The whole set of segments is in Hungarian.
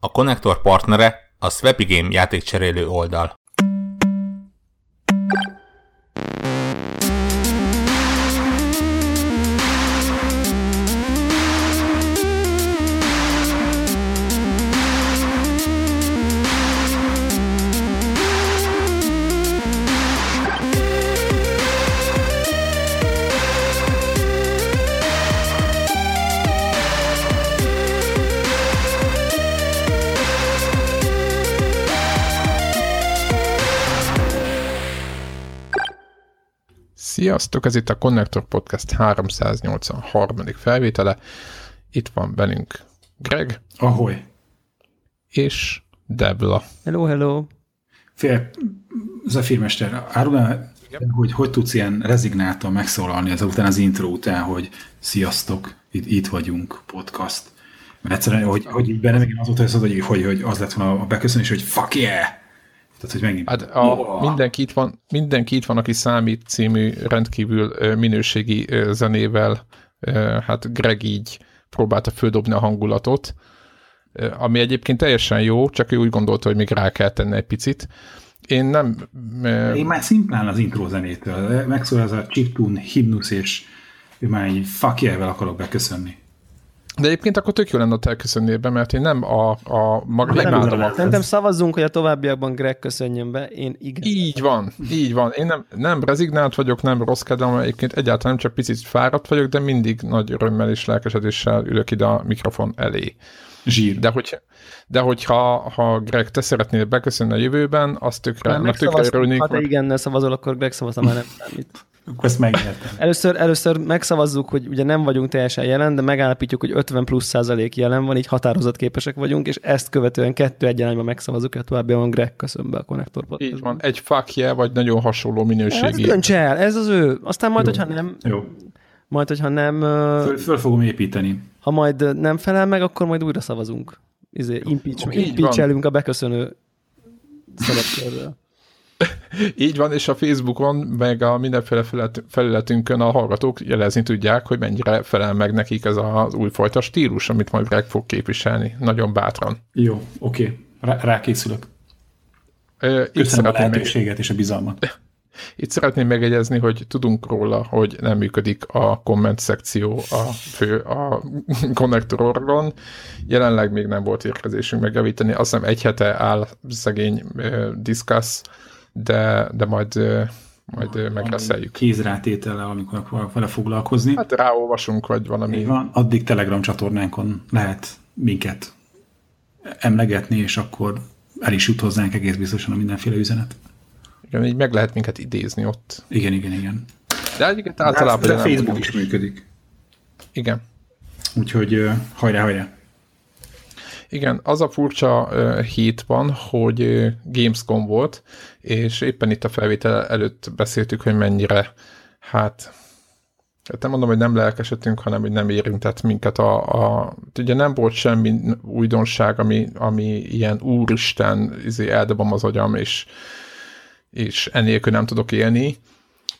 A konnektor partnere a Swapy Game játékcserélő oldal. Sziasztok, ez itt a Connector Podcast 383. felvétele. Itt van velünk Greg. Ahoy. És Debla. Hello, hello. Fél, Zafirmester, árulnál, hogy hogy tudsz ilyen rezignáltan megszólalni az után az intro után, hogy sziasztok, itt, itt vagyunk, podcast. Mert egyszerűen, hogy, hogy így benne megint az volt, hogy, hogy, hogy az lett volna a beköszönés, hogy fuck yeah! Tehát, hogy megint... Hát a, oh. mindenki, itt van, mindenki itt van, aki számít című rendkívül minőségi zenével, hát Greg így próbálta földobni a hangulatot, ami egyébként teljesen jó, csak ő úgy gondolta, hogy még rá kell tenni egy picit. Én nem... Én már szimplán az intro zenétől, megszól ez a chiptune, himnusz, és ő már egy fuck akarok beköszönni. De egyébként akkor tök jó lenne ott elköszönni ebben, mert én nem a, a maga imádom. Szerintem szavazzunk, hogy a továbbiakban Greg köszönjön be. Én igen. Így van, így van. Én nem, nem rezignált vagyok, nem rossz kedvem, egyébként egyáltalán nem csak picit fáradt vagyok, de mindig nagy örömmel és lelkesedéssel ülök ide a mikrofon elé. Zsír. De, hogy, de hogyha ha Greg, te szeretnél beköszönni a jövőben, azt tökre, meg tökre örülnék. Ha te igennel szavazol, akkor Greg szavazza már nem számít. Akkor ezt megnyertem. Először, először megszavazzuk, hogy ugye nem vagyunk teljesen jelen, de megállapítjuk, hogy 50 plusz százalék jelen van, így határozatképesek vagyunk, és ezt követően kettő egyenlányban megszavazzuk, hogy további van Greg köszön be a konnektorba. Így van, egy yeah, vagy nagyon hasonló minőségi. Ez el, ez az ő. Aztán majd, Jó. hogyha nem... Jó. Majd, hogyha nem... Föl, föl fogom építeni. Ha majd nem felel meg, akkor majd újra szavazunk. Izé, impeach, impeach a beköszönő szerepkörről. Így van, és a Facebookon, meg a mindenféle felületünkön a hallgatók jelezni tudják, hogy mennyire felel meg nekik ez az újfajta stílus, amit majd Greg fog képviselni. Nagyon bátran. Jó, oké. Okay. Rá, rákészülök. Köszönöm a lehetőséget meg... és a bizalmat. Itt szeretném megegyezni, hogy tudunk róla, hogy nem működik a komment szekció a fő a konnektor orgon. Jelenleg még nem volt érkezésünk megjavítani. Azt hiszem egy hete áll szegény uh, discuss de, de majd, majd megreszeljük. Kézrátétele, amikor vele foglalkozni. Hát ráolvasunk, vagy valami. Van, addig Telegram csatornánkon lehet minket emlegetni, és akkor el is jut hozzánk egész biztosan a mindenféle üzenet. Igen, így meg lehet minket idézni ott. Igen, igen, igen. De egyébként általában... De, de Facebook is működik. Igen. Úgyhogy hajrá, hajrá! Igen, az a furcsa uh, hét van, hogy Gamescom volt, és éppen itt a felvétel előtt beszéltük, hogy mennyire, hát, hát nem mondom, hogy nem lelkesedtünk, hanem hogy nem érintett minket a, a ugye nem volt semmi újdonság, ami, ami ilyen úristen, izé, eldobom az agyam, és, és enélkül nem tudok élni,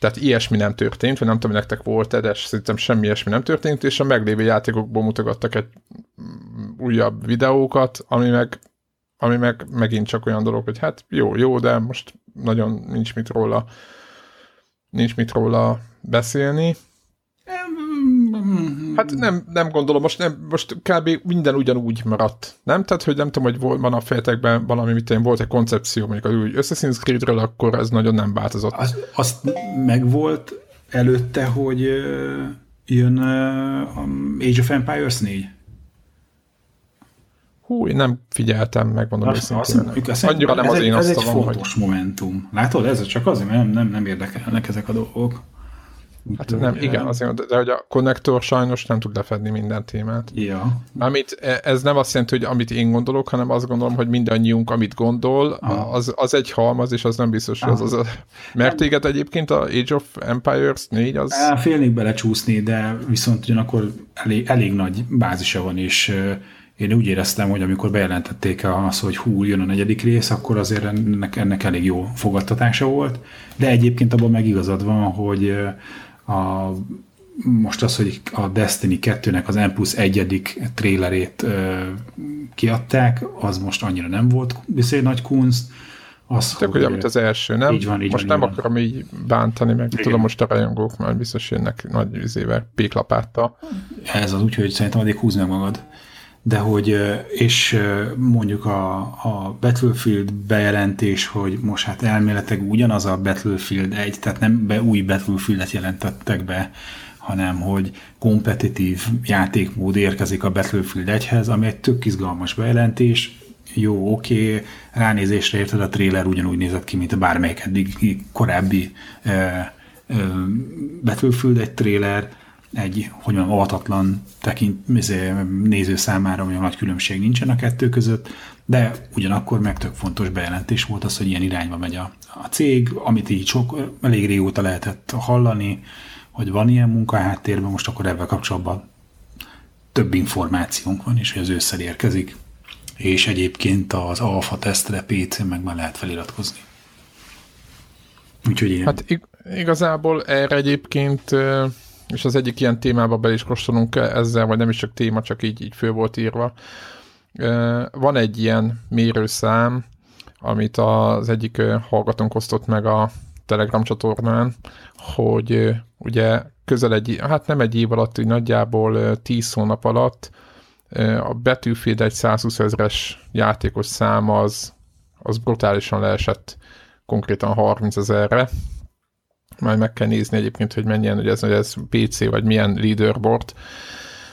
tehát ilyesmi nem történt, vagy nem tudom, nektek volt de szerintem semmi ilyesmi nem történt, és a meglévő játékokból mutogattak egy újabb videókat, ami meg, ami meg megint csak olyan dolog, hogy hát jó, jó, de most nagyon nincs mit róla nincs mit róla beszélni. Hát nem, nem gondolom, most, nem, most kb. minden ugyanúgy maradt, nem? Tehát, hogy nem tudom, hogy van a fejetekben valami, mit én, volt egy koncepció, mondjuk az új Assassin's Creed-ről, akkor ez nagyon nem változott. Az, azt megvolt előtte, hogy jön Age of Empires 4? Hú, én nem figyeltem, megmondom azt, őszintén. Azt, azt, Annyira nem ez az egy, én Ez egy fontos hogy... momentum. Látod, ez csak azért, mert nem, nem, nem érdekelnek ezek a dolgok. Hát nem, igen, azért, de, de hogy a konnektor sajnos nem tud lefedni minden témát. Ja. Amit, e, ez nem azt jelenti, hogy amit én gondolok, hanem azt gondolom, hogy mindannyiunk, amit gondol, az, az egy halmaz, és az nem biztos, hogy az, az a... Mert téged egyébként a Age of Empires 4 az... Félnék belecsúszni, de viszont ugyanakkor elég, elég nagy bázisa van, és én úgy éreztem, hogy amikor bejelentették azt, hogy hú, jön a negyedik rész, akkor azért ennek, ennek elég jó fogadtatása volt, de egyébként abban meg igazad van, hogy a most az, hogy a Destiny 2-nek az M plusz egyedik trélerét ö, kiadták, az most annyira nem volt viszonylag nagy kunst. Az, Tök, hogy, amit az első, nem? Így van, így most van, nem így akarom így bántani, meg Igen. tudom, most a rajongók már biztos jönnek nagy üzével, péklapáttal. Ez az, úgyhogy szerintem addig húzd meg magad de hogy, és mondjuk a, a Battlefield bejelentés, hogy most hát elméletek ugyanaz a Battlefield 1, tehát nem be új Battlefieldet jelentettek be, hanem hogy kompetitív játékmód érkezik a Battlefield 1-hez, ami egy tök izgalmas bejelentés, jó, oké, okay, ránézésre érted, a trailer ugyanúgy nézett ki, mint a bármelyik eddig korábbi uh, uh, Battlefield egy trailer, egy, hogy mondjam, avatatlan tekint, izé, néző számára olyan nagy különbség nincsen a kettő között, de ugyanakkor meg tök fontos bejelentés volt az, hogy ilyen irányba megy a, a cég, amit így sok, elég régóta lehetett hallani, hogy van ilyen munka háttérben, most akkor ebben kapcsolatban több információnk van, és hogy az ősszel érkezik. És egyébként az alfa tesztre PC-n meg már lehet feliratkozni. Úgyhogy én... Hát ig- igazából erre egyébként és az egyik ilyen témába be is kóstolunk ezzel, vagy nem is csak téma, csak így, így fő volt írva. Van egy ilyen mérőszám, amit az egyik hallgatónk osztott meg a Telegram csatornán, hogy ugye közel egy, hát nem egy év alatt, úgy nagyjából 10 hónap alatt a Battlefield egy 120 ezres játékos szám az, az brutálisan leesett konkrétan 30 ezerre, majd meg kell nézni egyébként, hogy mennyien, hogy ez, hogy ez PC, vagy milyen leaderboard,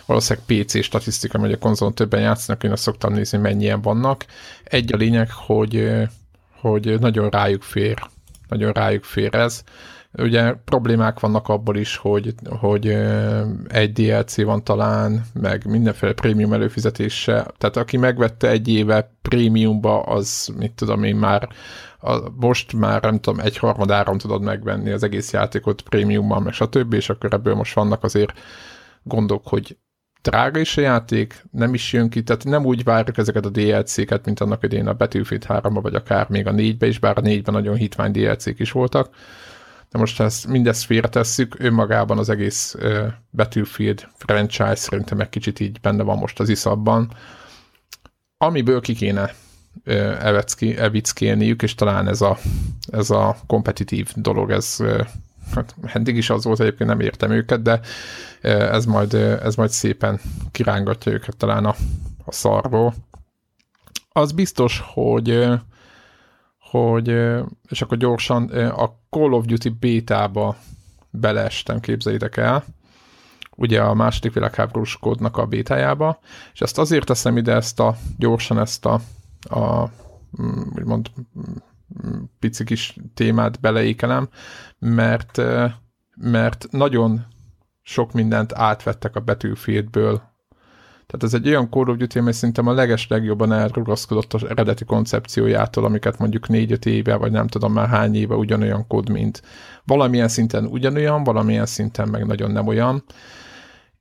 valószínűleg PC statisztika, hogy a konzolon többen játszanak, én azt szoktam nézni, mennyien vannak. Egy a lényeg, hogy, hogy nagyon rájuk fér, nagyon rájuk fér ez. Ugye problémák vannak abból is, hogy, hogy egy DLC van talán, meg mindenféle prémium előfizetése. Tehát aki megvette egy éve prémiumba, az mit tudom én már a, most már nem tudom, egy harmadáron tudod megvenni az egész játékot prémiummal, meg stb., és akkor ebből most vannak azért gondok, hogy drága is a játék, nem is jön ki, tehát nem úgy várjuk ezeket a DLC-ket, mint annak idén a Battlefield 3 vagy akár még a 4-be is, bár a 4-ben nagyon hitvány DLC-k is voltak. De most ezt, mindezt félretesszük, önmagában az egész uh, Battlefield franchise szerintem egy kicsit így benne van most az iszabban. Amiből ki kéne evickélniük, és talán ez a, ez a kompetitív dolog, ez hát eddig is az volt, egyébként nem értem őket, de ez majd, ez majd szépen kirángatja őket talán a, a szarból. Az biztos, hogy hogy, és akkor gyorsan a Call of Duty bétába beleestem, képzeljétek el, ugye a második világháborús kódnak a bétájába, és ezt azért teszem ide ezt a, gyorsan ezt a a mm, úgymond mm, pici kis témát beleékelem, mert, mert nagyon sok mindent átvettek a Battlefieldből. Tehát ez egy olyan Call of Duty, amely szerintem a leges legjobban elrugaszkodott az eredeti koncepciójától, amiket mondjuk 4-5 éve, vagy nem tudom már hány éve ugyanolyan kód, mint valamilyen szinten ugyanolyan, valamilyen szinten meg nagyon nem olyan.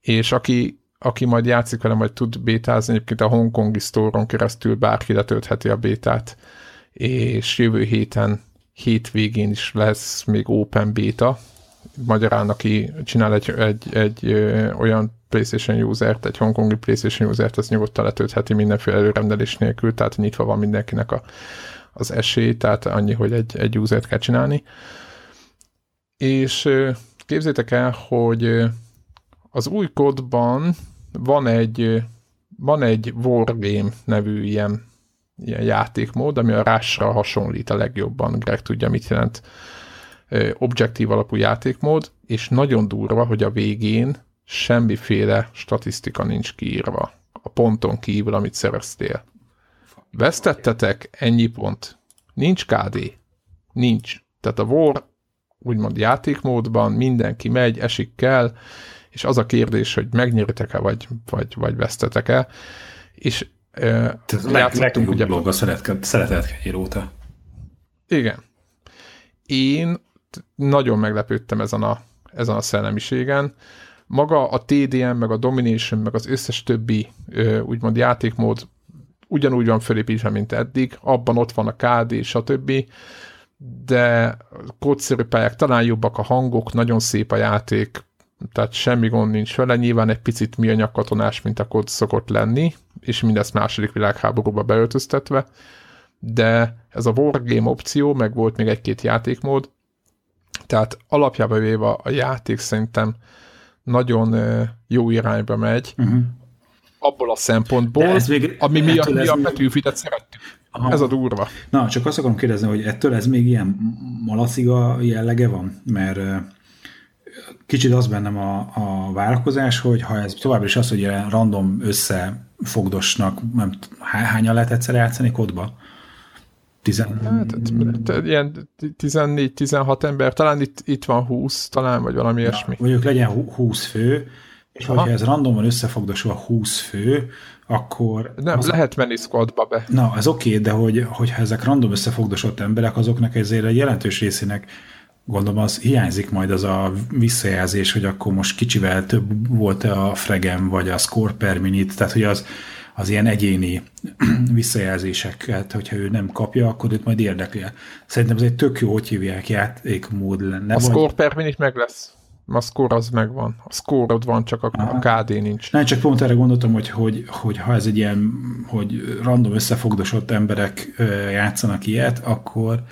És aki aki majd játszik velem, vagy tud bétázni, egyébként a Hongkongi store keresztül bárki letöltheti a bétát, és jövő héten hétvégén is lesz még Open Beta, magyarán, aki csinál egy, egy, egy ö, olyan PlayStation user egy hongkongi PlayStation user-t, az nyugodtan letöltheti mindenféle előrendelés nélkül, tehát nyitva van mindenkinek a, az esély, tehát annyi, hogy egy, egy user kell csinálni. És ö, képzétek el, hogy az új kódban van egy, van egy Wargame nevű ilyen, ilyen játékmód, ami a Rush-ra hasonlít a legjobban. Greg tudja, mit jelent objektív alapú játékmód, és nagyon durva, hogy a végén semmiféle statisztika nincs kiírva a ponton kívül, amit szereztél. Vesztettetek ennyi pont. Nincs KD. Nincs. Tehát a War úgymond játékmódban mindenki megy, esik kell, és az a kérdés, hogy megnyeritek-e, vagy, vagy, vagy vesztetek-e, és leg, legjobb ugye, blog a szeretet óta. Igen. Én nagyon meglepődtem ezen a, ezen a szellemiségen. Maga a TDM, meg a Domination, meg az összes többi úgymond játékmód ugyanúgy van fölépítve, mint eddig, abban ott van a KD, stb., de kódszerű pályák talán jobbak a hangok, nagyon szép a játék, tehát semmi gond nincs vele, nyilván egy picit műanyag katonás, mint a kód szokott lenni, és mindezt második világháborúba beöltöztetve, de ez a Wargame opció, meg volt még egy-két játékmód, tehát alapjában véve a játék szerintem nagyon jó irányba megy, uh-huh. abból a szempontból, ez még, ami miatt mi a Battlefield-et szerettük. Aha. Ez a durva. Na, csak azt akarom kérdezni, hogy ettől ez még ilyen malaciga jellege van? Mert kicsit az bennem a, a várakozás, hogy ha ez továbbra is az, hogy ilyen random összefogdosnak, nem hányan lehet egyszer játszani kodba? Tizen... Hát, ilyen 14-16 ember, talán itt, itt van 20, talán, vagy valami ja, ilyesmi. Mondjuk legyen 20 fő, és Aha. hogyha ez randomon összefogdosva 20 fő, akkor... Nem, az... lehet menni squadba be. Na, ez oké, okay, de hogy, hogyha ezek random összefogdosott emberek, azoknak ezért egy jelentős részének gondolom az hiányzik majd az a visszajelzés, hogy akkor most kicsivel több volt-e a fregem, vagy a score per minute, tehát hogy az, az ilyen egyéni visszajelzéseket, hogyha ő nem kapja, akkor őt majd érdekli. Szerintem ez egy tök jó, hogy hívják játékmód lenne. A vagy... score per minute meg lesz. A score az megvan. A score van, csak a, a KD nincs. Nem, csak pont erre gondoltam, hogy, hogy, hogy ha ez egy ilyen, hogy random összefogdosott emberek játszanak ilyet, akkor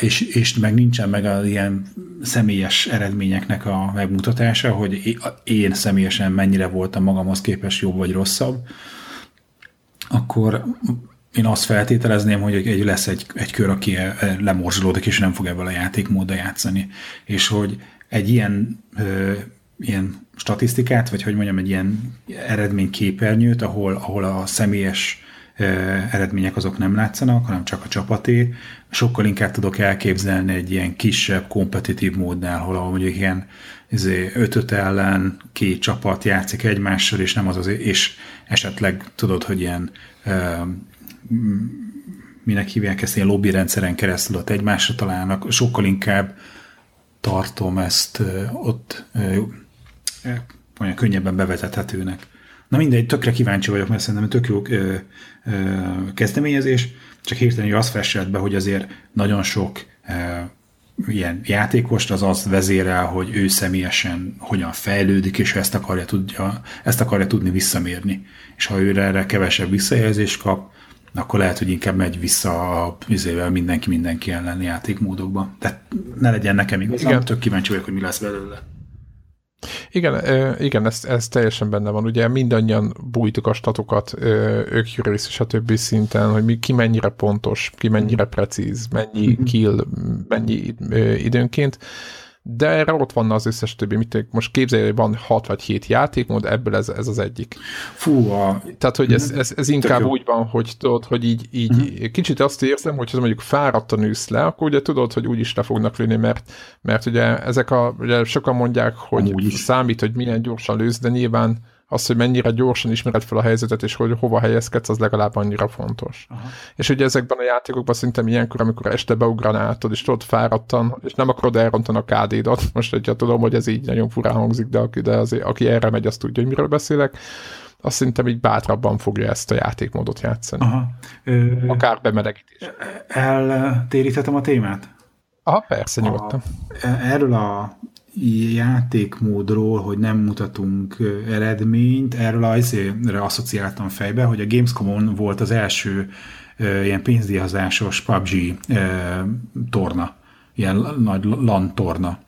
és, és meg nincsen meg az ilyen személyes eredményeknek a megmutatása, hogy én személyesen mennyire voltam magamhoz képest jobb vagy rosszabb, akkor én azt feltételezném, hogy egy, lesz egy, egy kör, aki e, e, lemorzsolódik, és nem fog ebből a játékmódba játszani. És hogy egy ilyen, ö, ilyen statisztikát, vagy hogy mondjam, egy ilyen eredményképernyőt, ahol, ahol a személyes eredmények azok nem látszanak, hanem csak a csapaté. Sokkal inkább tudok elképzelni egy ilyen kisebb, kompetitív módnál, ahol mondjuk ilyen izé, ötöt ellen két csapat játszik egymással, és nem az az, és esetleg tudod, hogy ilyen minek hívják ezt, ilyen lobby rendszeren keresztül ott egymásra találnak, sokkal inkább tartom ezt ott olyan könnyebben bevezethetőnek. Na mindegy, tökre kíváncsi vagyok, mert szerintem tök jó ö, ö, kezdeményezés, csak hirtelen azt festett be, hogy azért nagyon sok ö, ilyen játékost az azt vezérel, hogy ő személyesen hogyan fejlődik, és ezt akarja, tudja, ezt akarja tudni visszamérni. És ha ő erre kevesebb visszajelzést kap, akkor lehet, hogy inkább megy vissza a vizével mindenki mindenki ellen játékmódokba. Tehát ne legyen nekem igazam, tök kíváncsi vagyok, hogy mi lesz belőle. Igen, igen ez, ez teljesen benne van. Ugye mindannyian bújtuk a statokat, ők és a többi szinten, hogy mi, ki mennyire pontos, ki mennyire precíz, mennyi mhm. kill, mennyi időnként de erre ott van az összes többi, mit most képzelj, hogy van 6 vagy 7 játékmód, ebből ez, ez az egyik. Fú, a... Tehát, hogy ez, ez, ez inkább úgy van, hogy tudod, hogy így, így uh-huh. kicsit azt érzem, hogy ha mondjuk fáradtan ülsz le, akkor ugye tudod, hogy úgy is le fognak lőni, mert, mert ugye ezek a, ugye sokan mondják, hogy számít, hogy milyen gyorsan lősz, de nyilván az, hogy mennyire gyorsan ismered fel a helyzetet, és hogy hova helyezkedsz, az legalább annyira fontos. Aha. És ugye ezekben a játékokban szerintem ilyenkor, amikor este beugranáltad, és tudod fáradtan, és nem akarod elrontani a KD-dat, most hogyha tudom, hogy ez így nagyon furán hangzik, de aki, de azért, aki erre megy, azt tudja, hogy miről beszélek, azt szerintem így bátrabban fogja ezt a játékmódot játszani. Aha. Ö... Akár bemelegítés. Eltéríthetem a témát? Aha, persze, nyugodtan. A, erről a játékmódról, hogy nem mutatunk eredményt, erről azért asszociáltam fejbe, hogy a Gamescom-on volt az első ilyen pénzdíjazásos PUBG torna, ilyen nagy LAN torna.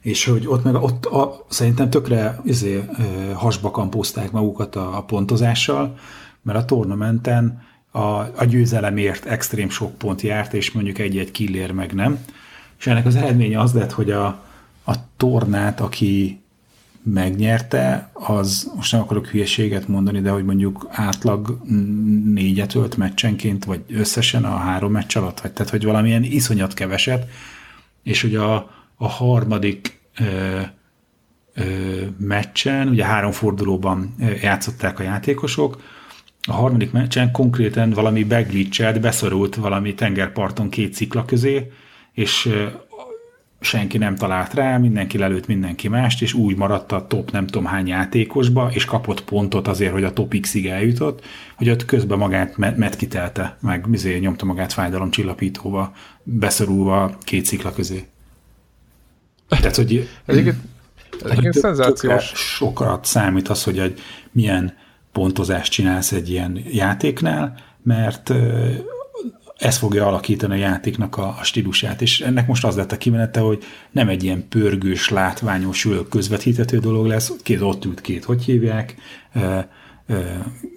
És hogy ott meg ott a, szerintem tökre izé, hasba kampózták magukat a, a pontozással, mert a tornamenten a, a győzelemért extrém sok pont járt, és mondjuk egy-egy killér meg nem. És ennek az eredménye az lett, hogy a, a tornát, aki megnyerte, az most nem akarok hülyeséget mondani, de hogy mondjuk átlag négyet ölt meccsenként, vagy összesen a három meccs alatt, vagy. Tehát, hogy valamilyen iszonyat keveset, és hogy a, a harmadik ö, ö, meccsen, ugye három fordulóban játszották a játékosok, a harmadik meccsen konkrétan valami beglitchelt, beszorult valami tengerparton két cikla közé, és senki nem talált rá, mindenki lelőtt mindenki mást, és úgy maradt a top nem tudom hány játékosba, és kapott pontot azért, hogy a top X-ig eljutott, hogy ott közben magát metkitelte, meg mizé nyomta magát fájdalomcsillapítóval, beszorulva két szikla közé. Tehát, hogy... Egyébként Egyébként szenzációs. Sokat számít az, hogy egy milyen pontozást csinálsz egy ilyen játéknál, mert ez fogja alakítani a játéknak a, a stílusát, és ennek most az lett a kimenete, hogy nem egy ilyen pörgős, látványos, közvetíthető dolog lesz, két ott ült két, hogy hívják, e, e,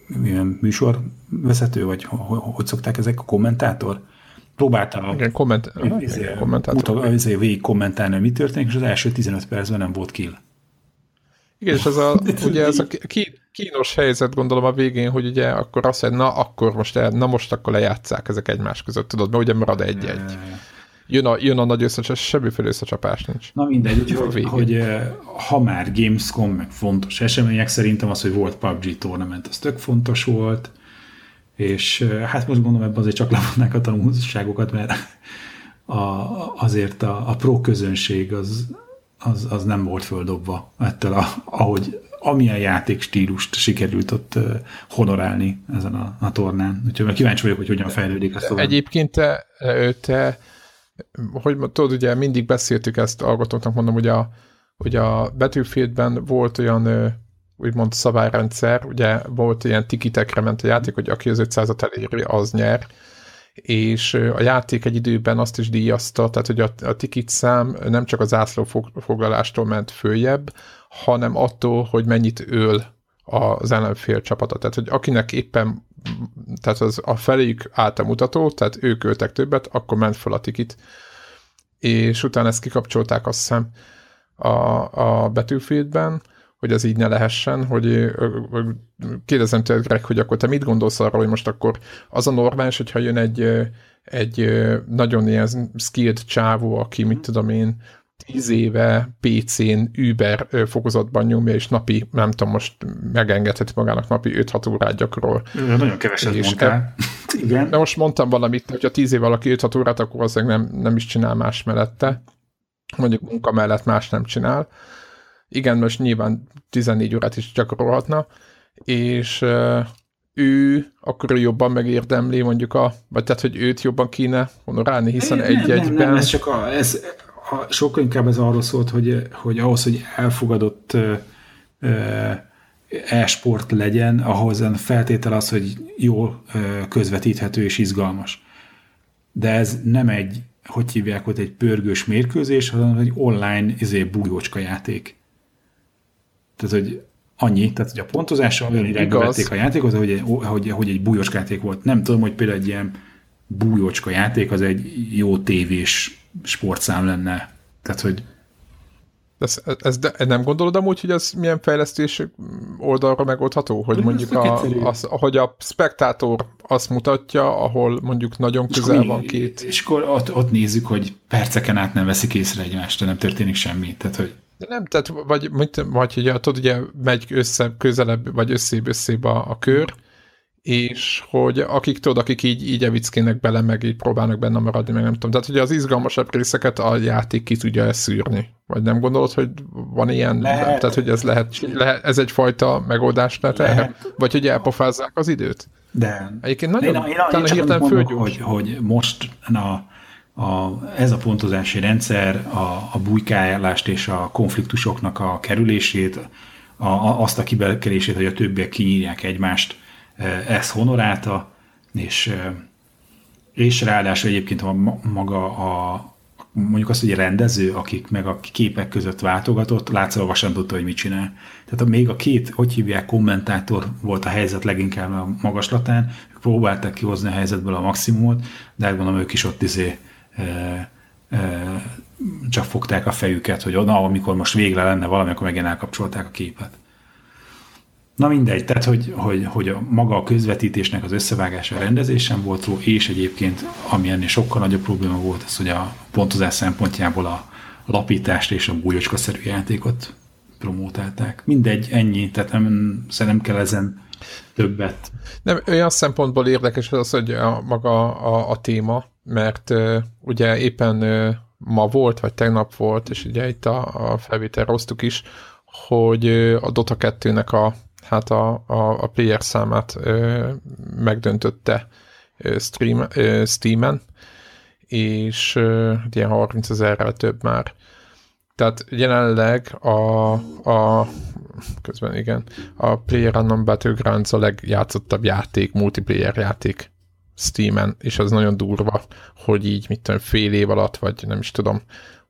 milyen műsorvezető, vagy hogy, hogy szokták ezek, a kommentátor? Próbáltam igen, komment, izé, kommentátor. Mutat, izé, végig kommentálni, hogy mi történik, és az első 15 percben nem volt kill. Igen, és ez a, ugye ez a kínos helyzet gondolom a végén, hogy ugye akkor azt mondja, na akkor most, el, na most akkor lejátszák ezek egymás között, tudod, mert ugye marad egy-egy. Jön a, jön a nagy összecsapás, semmiféle összecsapás nincs. Na mindegy, úgyhogy, hogy eh, ha már Gamescom, meg fontos események, szerintem az, hogy volt PUBG tournament, az tök fontos volt, és eh, hát most gondolom ebben azért csak levonnák a tanulságokat, mert a, azért a, a pro közönség az, az, az nem volt földobva ettől, a, ahogy amilyen játékstílust sikerült ott honorálni ezen a, a tornán. Úgyhogy kíváncsi vagyok, hogy hogyan fejlődik ezt tovább. Egyébként te, te hogy tudod, ugye mindig beszéltük ezt, algatóknak mondom, hogy a, hogy a Battlefieldben volt olyan úgymond szabályrendszer, ugye volt ilyen tikitekre ment a játék, hogy aki az 500-at eléri, az nyer, és a játék egy időben azt is díjazta, tehát hogy a, a tikit szám nem csak az ászlófoglalástól ment följebb, hanem attól, hogy mennyit öl az ellenfél csapata. Tehát, hogy akinek éppen tehát az a feléjük állt a mutató, tehát ők öltek többet, akkor ment fel a tikit. És utána ezt kikapcsolták azt hiszem a, a Battlefieldben, hogy ez így ne lehessen, hogy kérdezem tőled, Greg, hogy akkor te mit gondolsz arról, hogy most akkor az a normális, hogyha jön egy, egy nagyon ilyen skilled csávó, aki, mit tudom én, tíz éve PC-n Uber fokozatban nyomja, és napi, nem tudom, most megengedheti magának napi 5-6 órát gyakorol. Nagyon keveset és mondtál. E, Igen. De most mondtam valamit, hogyha 10 év valaki 5-6 órát, akkor azért nem, nem is csinál más mellette. Mondjuk munka mellett más nem csinál. Igen, most nyilván 14 órát is gyakorolhatna, és ő akkor jobban megérdemli mondjuk a, vagy tehát, hogy őt jobban kéne honorálni, hiszen egy-egyben... Nem, nem, ez csak a, ez, a, sokkal inkább ez arról szólt, hogy, hogy ahhoz, hogy elfogadott e-sport legyen, ahhoz feltétel az, hogy jól közvetíthető és izgalmas. De ez nem egy, hogy hívják ott, egy pörgős mérkőzés, hanem egy online izé, bújócska játék. Tehát, hogy annyi, tehát hogy a pontozással olyan irányba vették a játékot, hogy, hogy, hogy egy bújócska játék volt. Nem tudom, hogy például egy ilyen bújócska játék az egy jó tévés sportszám lenne. Tehát, hogy ez, ez de nem gondolod amúgy, hogy ez milyen fejlesztés oldalra megoldható? Hogy mondjuk a, az, hogy a spektátor azt mutatja, ahol mondjuk nagyon közel van két... És akkor ott, ott nézzük, hogy perceken át nem veszik észre egymást, nem történik semmi. Tehát, hogy nem, tehát vagy, vagy, vagy ugye, tudod, ugye megy össze, közelebb, vagy összébb, összébb a, a kör, és hogy akik tudod, akik így, így evickének bele, meg így próbálnak benne maradni, meg nem tudom. Tehát, hogy az izgalmasabb részeket a játék ki tudja ezt szűrni. Vagy nem gondolod, hogy van ilyen, lehet. tehát, hogy ez lehet, lehet ez egyfajta megoldás lehet, lehet. Vagy hogy elpofázzák az időt? De. Egyébként nagyon, én, én, én hirtelen mondom, hogy, hogy most a, a, ez a pontozási rendszer a, a bujkálást és a konfliktusoknak a kerülését, a, a, azt a kibekerését, hogy a többiek kinyírják egymást, e, ez honorálta, és, e, és ráadásul egyébként a, maga a, mondjuk azt, hogy a rendező, akik meg a képek között váltogatott, látszólag sem tudta, hogy mit csinál. Tehát még a két, hogy hívják, kommentátor volt a helyzet leginkább a magaslatán, ők próbálták kihozni a helyzetből a maximumot, de hát gondolom ők is ott izé csak fogták a fejüket, hogy na, amikor most végre lenne valami, akkor megint elkapcsolták a képet. Na mindegy, tehát hogy, hogy, hogy a maga a közvetítésnek az összevágása a rendezésen volt szó, és egyébként ami ennél sokkal nagyobb probléma volt, az, hogy a pontozás szempontjából a lapítást és a bújocska-szerű játékot promótálták. Mindegy, ennyi, tehát nem, szerintem kell ezen többet. Nem, olyan szempontból érdekes az, hogy a, maga a, a téma, mert uh, ugye éppen uh, ma volt, vagy tegnap volt, és ugye itt a, a felvétel hoztuk is, hogy uh, a Dota 2-nek a, hát a, a, a player számát uh, megdöntötte uh, stream, uh, Steam-en, és uh, ilyen 30 ezerrel több már. Tehát jelenleg a, a közben igen, a Player Unknown Battlegrounds a legjátszottabb játék, multiplayer játék Steam-en, és az nagyon durva, hogy így, mit tudom, fél év alatt, vagy nem is tudom,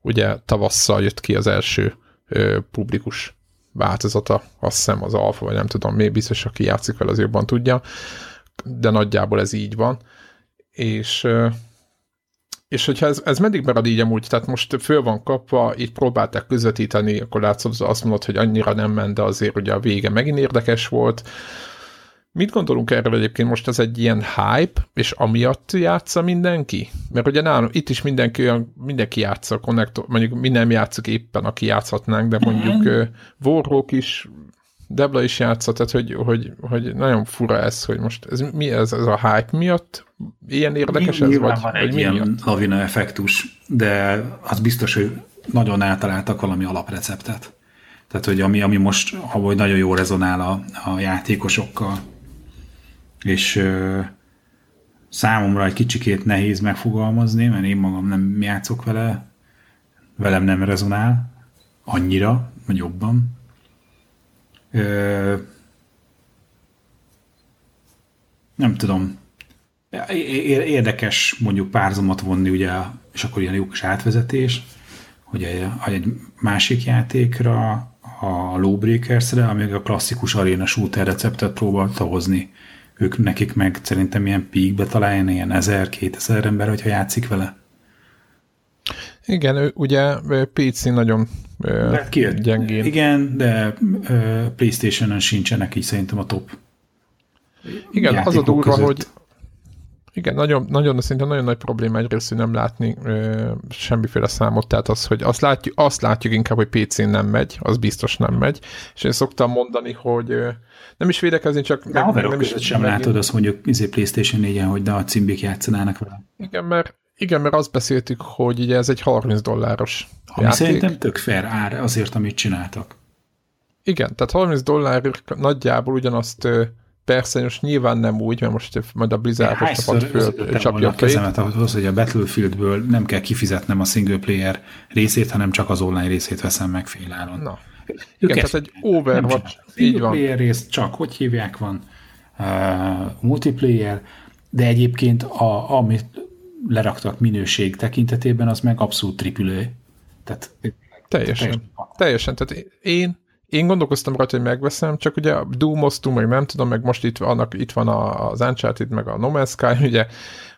ugye tavasszal jött ki az első ö, publikus változata, azt hiszem az alfa, vagy nem tudom, még biztos, aki játszik vele, az jobban tudja, de nagyjából ez így van. És ö, és hogyha ez, ez meddig marad így amúgy, tehát most föl van kapva, így próbálták közvetíteni, akkor látszod, azt mondod, hogy annyira nem ment, de azért ugye a vége megint érdekes volt. Mit gondolunk erről egyébként most ez egy ilyen hype, és amiatt játsza mindenki? Mert ugye nálunk itt is mindenki olyan, mindenki játsza a konnektor, mondjuk mi nem játszok éppen, aki játszhatnánk, de mondjuk uh, Warhawk is Debla is játszott, tehát hogy, hogy, hogy nagyon fura ez, hogy most ez mi ez, ez a hype miatt? Ilyen érdekes Mi, ez? Vagy, vagy, egy vagy ilyen miatt? lavina effektus, de az biztos, hogy nagyon eltaláltak valami alapreceptet. Tehát, hogy ami, ami most, ahogy nagyon jól rezonál a, a játékosokkal, és ö, számomra egy kicsikét nehéz megfogalmazni, mert én magam nem játszok vele, velem nem rezonál annyira, vagy jobban. Nem tudom. Érdekes mondjuk párzomat vonni, ugye, és akkor ilyen jó kis átvezetés, hogy egy, másik játékra, a Lawbreakers-re, ami a klasszikus arena shooter receptet próbálta hozni. Ők nekik meg szerintem ilyen peakbe találni, ilyen 1000-2000 ember, hogyha játszik vele. Igen, ő, ugye PC nagyon kijött. gyengén. Igen, de ö, Playstation-on sincsenek így szerintem a top Igen, az a durva, között. hogy igen, nagyon, nagyon, szinte nagyon nagy probléma egyrészt, hogy nem látni ö, semmiféle számot, tehát az, hogy azt látjuk, azt látjuk inkább, hogy PC-n nem megy, az biztos nem megy, és én szoktam mondani, hogy ö, nem is védekezni, csak De haverok nem között sem megint- látod azt mondjuk izé Playstation 4-en, hogy de a cimbik játszanának vele. Igen, mert, igen, mert azt beszéltük, hogy ugye ez egy 30 dolláros Ami játék. szerintem tök fair ár azért, amit csináltak. Igen, tehát 30 dollárért nagyjából ugyanazt persze most nyilván nem úgy, mert most majd a Blizzard csapat föl csapja a kezemet ahhoz, hogy a Battlefieldből nem kell kifizetnem a single player részét, hanem csak az online részét veszem meg fél áron. Na, igen, tehát egy Overwatch, így Single van. player rész csak, hogy hívják van, uh, multiplayer, de egyébként a, amit leraktak minőség tekintetében, az meg abszolút AAA. Tehát Teljesen. Teljesen. Tehát én, én gondolkoztam rajta, hogy megveszem, csak ugye Doomoztunk, meg nem tudom, meg most itt, vannak, itt van az Uncharted, meg a No Man's Sky, ugye,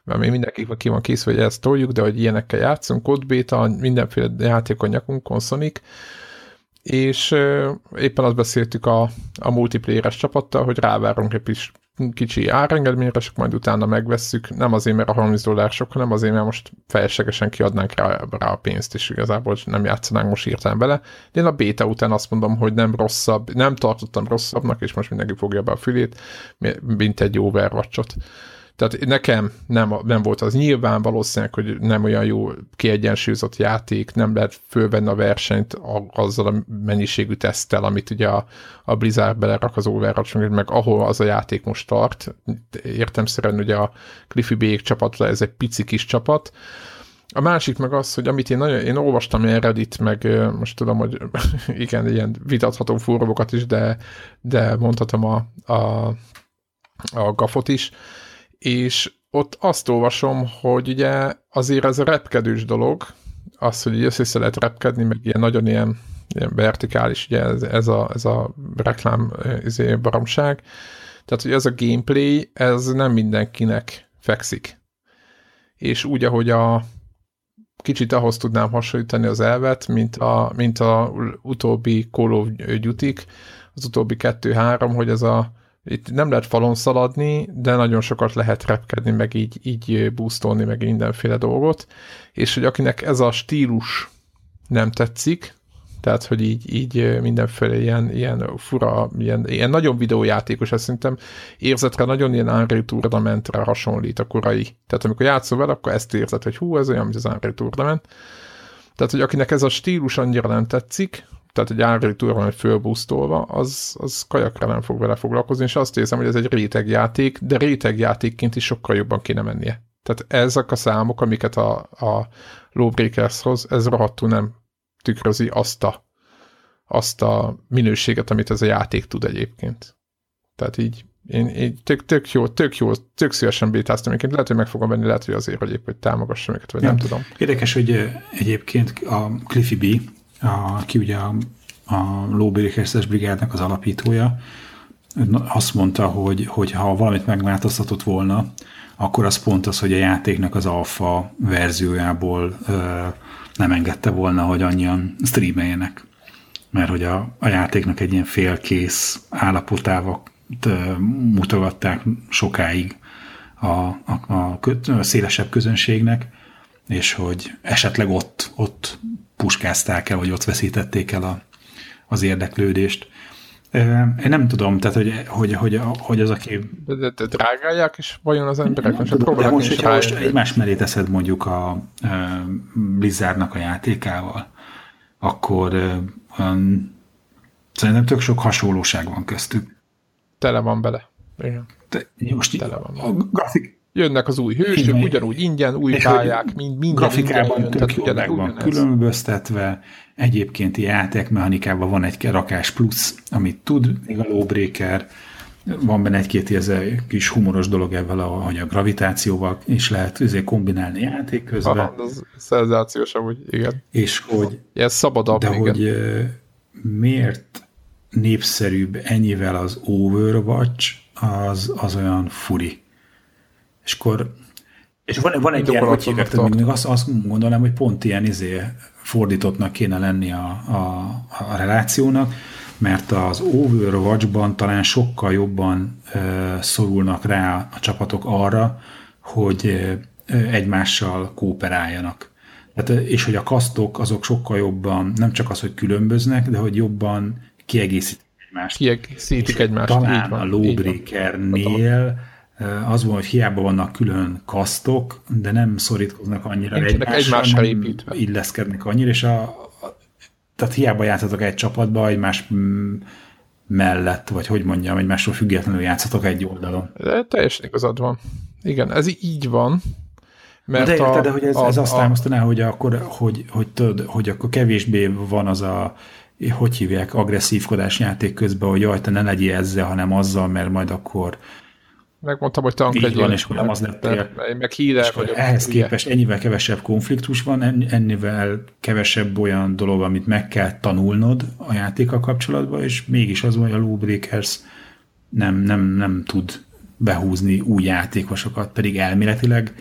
mert még mindenki ki van készül, hogy ezt toljuk, de hogy ilyenekkel játszunk, Code Beta, mindenféle játékon nyakunkon, Sonic, és éppen azt beszéltük a, a multiplayeres csapattal, hogy rávárunk egy kis, kicsi árengedményre, és majd utána megvesszük, nem azért, mert a 30 dollár sok, hanem azért, mert most feleslegesen kiadnánk rá, rá a pénzt, és igazából nem játszanánk most írtán bele. De én a béta után azt mondom, hogy nem rosszabb, nem tartottam rosszabbnak, és most mindenki fogja be a fülét, mint egy Overwatch-ot. Tehát nekem nem, nem volt az nyilván, valószínűleg, hogy nem olyan jó kiegyensúlyozott játék, nem lehet fölvenni a versenyt a- azzal a mennyiségű teszttel, amit ugye a, a Blizzard belerak az Overwatch, meg, ahol az a játék most tart. Értemszerűen ugye a Cliffy B csapatra ez egy pici kis csapat, a másik meg az, hogy amit én nagyon, én olvastam ilyen Reddit, meg most tudom, hogy igen, ilyen vitatható fórumokat is, de, de mondhatom a, a, a gafot is, és ott azt olvasom, hogy ugye azért ez a repkedős dolog, az, hogy össze lehet repkedni, meg ilyen nagyon ilyen, ilyen vertikális, ugye ez, ez, a, ez a reklám ö, izé, baromság. Tehát, hogy ez a gameplay, ez nem mindenkinek fekszik. És úgy, ahogy a kicsit ahhoz tudnám hasonlítani az elvet, mint a, mint a utóbbi Call of duty az utóbbi kettő-három, hogy ez a itt nem lehet falon szaladni, de nagyon sokat lehet repkedni, meg így, így boostolni, meg mindenféle dolgot, és hogy akinek ez a stílus nem tetszik, tehát, hogy így, így mindenféle ilyen, ilyen fura, ilyen, ilyen nagyon videójátékos, ez szerintem érzetre nagyon ilyen Unreal Tournamentre hasonlít a korai. Tehát amikor játszol vele, akkor ezt érzed, hogy hú, ez olyan, mint az Unreal Tournament. Tehát, hogy akinek ez a stílus annyira nem tetszik, tehát egy Unreal Tournament fölbusztolva, az, az kajakra nem fog vele foglalkozni, és azt érzem, hogy ez egy rétegjáték, de rétegjátékként is sokkal jobban kéne mennie. Tehát ezek a számok, amiket a, a Lawbreakers hoz, ez rohadtul nem tükrözi azt a, azt a minőséget, amit ez a játék tud egyébként. Tehát így én, én tök, tök, jó, tök jó, tök szívesen bétáztam egyébként. Lehet, hogy meg fogom venni, lehet, hogy azért, hogy épp, hogy támogassam őket, vagy ja. nem tudom. Érdekes, hogy egyébként a Cliffy B, aki ugye a, a Lóbérékesztes Brigádnak az alapítója, azt mondta, hogy, hogy ha valamit megváltoztatott volna, akkor az pont az, hogy a játéknak az alfa verziójából ö, nem engedte volna, hogy annyian streameljenek. Mert hogy a, a játéknak egy ilyen félkész állapotával mutogatták sokáig a, a, a, a szélesebb közönségnek, és hogy esetleg ott, ott puskázták el, vagy ott veszítették el a, az érdeklődést. Én nem tudom, tehát hogy, hogy, hogy, hogy az, aki... De, de, de drágálják is vajon az emberek? Most, tudom, de most, hogyha most egymás mellé teszed mondjuk a, a Blizzardnak a játékával, akkor um, szerintem tök sok hasonlóság van köztük. Tele van bele. Igen. De most Tele van bele. a grafik, Jönnek az új hősök, Igen. ugyanúgy ingyen, új és pályák, mind, minden grafikában ingyen jön, tök jól meg van különböztetve, egyébként játékmechanikában van egy rakás plusz, amit tud, még a Lawbreaker, van benne egy-két ez kis humoros dolog ebben, hogy a gravitációval is lehet azért kombinálni játék közben. Aha, az szenzációs amúgy, igen. És hogy... Ez szabadabb, De igen. hogy miért népszerűbb ennyivel az Overwatch, az, az olyan furi. És akkor és van, van egy ilyen, hogy hívják, még azt, azt gondolom, hogy pont ilyen izé fordítottnak kéne lenni a, a, a relációnak, mert az Overwatch-ban talán sokkal jobban uh, szorulnak rá a csapatok arra, hogy uh, egymással kooperáljanak. Tehát, és hogy a kasztok azok sokkal jobban, nem csak az, hogy különböznek, de hogy jobban kiegészítik egymást. Kiegészítik egymást. Talán van, a Lawbreaker-nél az van, hogy hiába vannak külön kasztok, de nem szorítkoznak annyira egymásra építve. illeszkednek annyira, és a, a, tehát hiába játszatok egy csapatba, egymás mellett, vagy hogy mondjam, egymásról függetlenül játszatok egy oldalon. De teljesen igazad van. Igen, ez így van. Mert de érted, a, de hogy ez, a, ez azt támasztaná, hogy akkor, hogy, hogy, tudod, hogy akkor kevésbé van az a hogy hívják, agresszívkodás játék közben, hogy jaj, te ne legyél ezzel, hanem azzal, mert majd akkor megmondtam, hogy tank Így van, és nem az lettél. Meg híre vagyok. Ehhez képest ennyivel kevesebb konfliktus van, ennyivel kevesebb olyan dolog, amit meg kell tanulnod a játéka kapcsolatban, és mégis az van, hogy a Lawbreakers nem, nem, nem tud behúzni új játékosokat, pedig elméletileg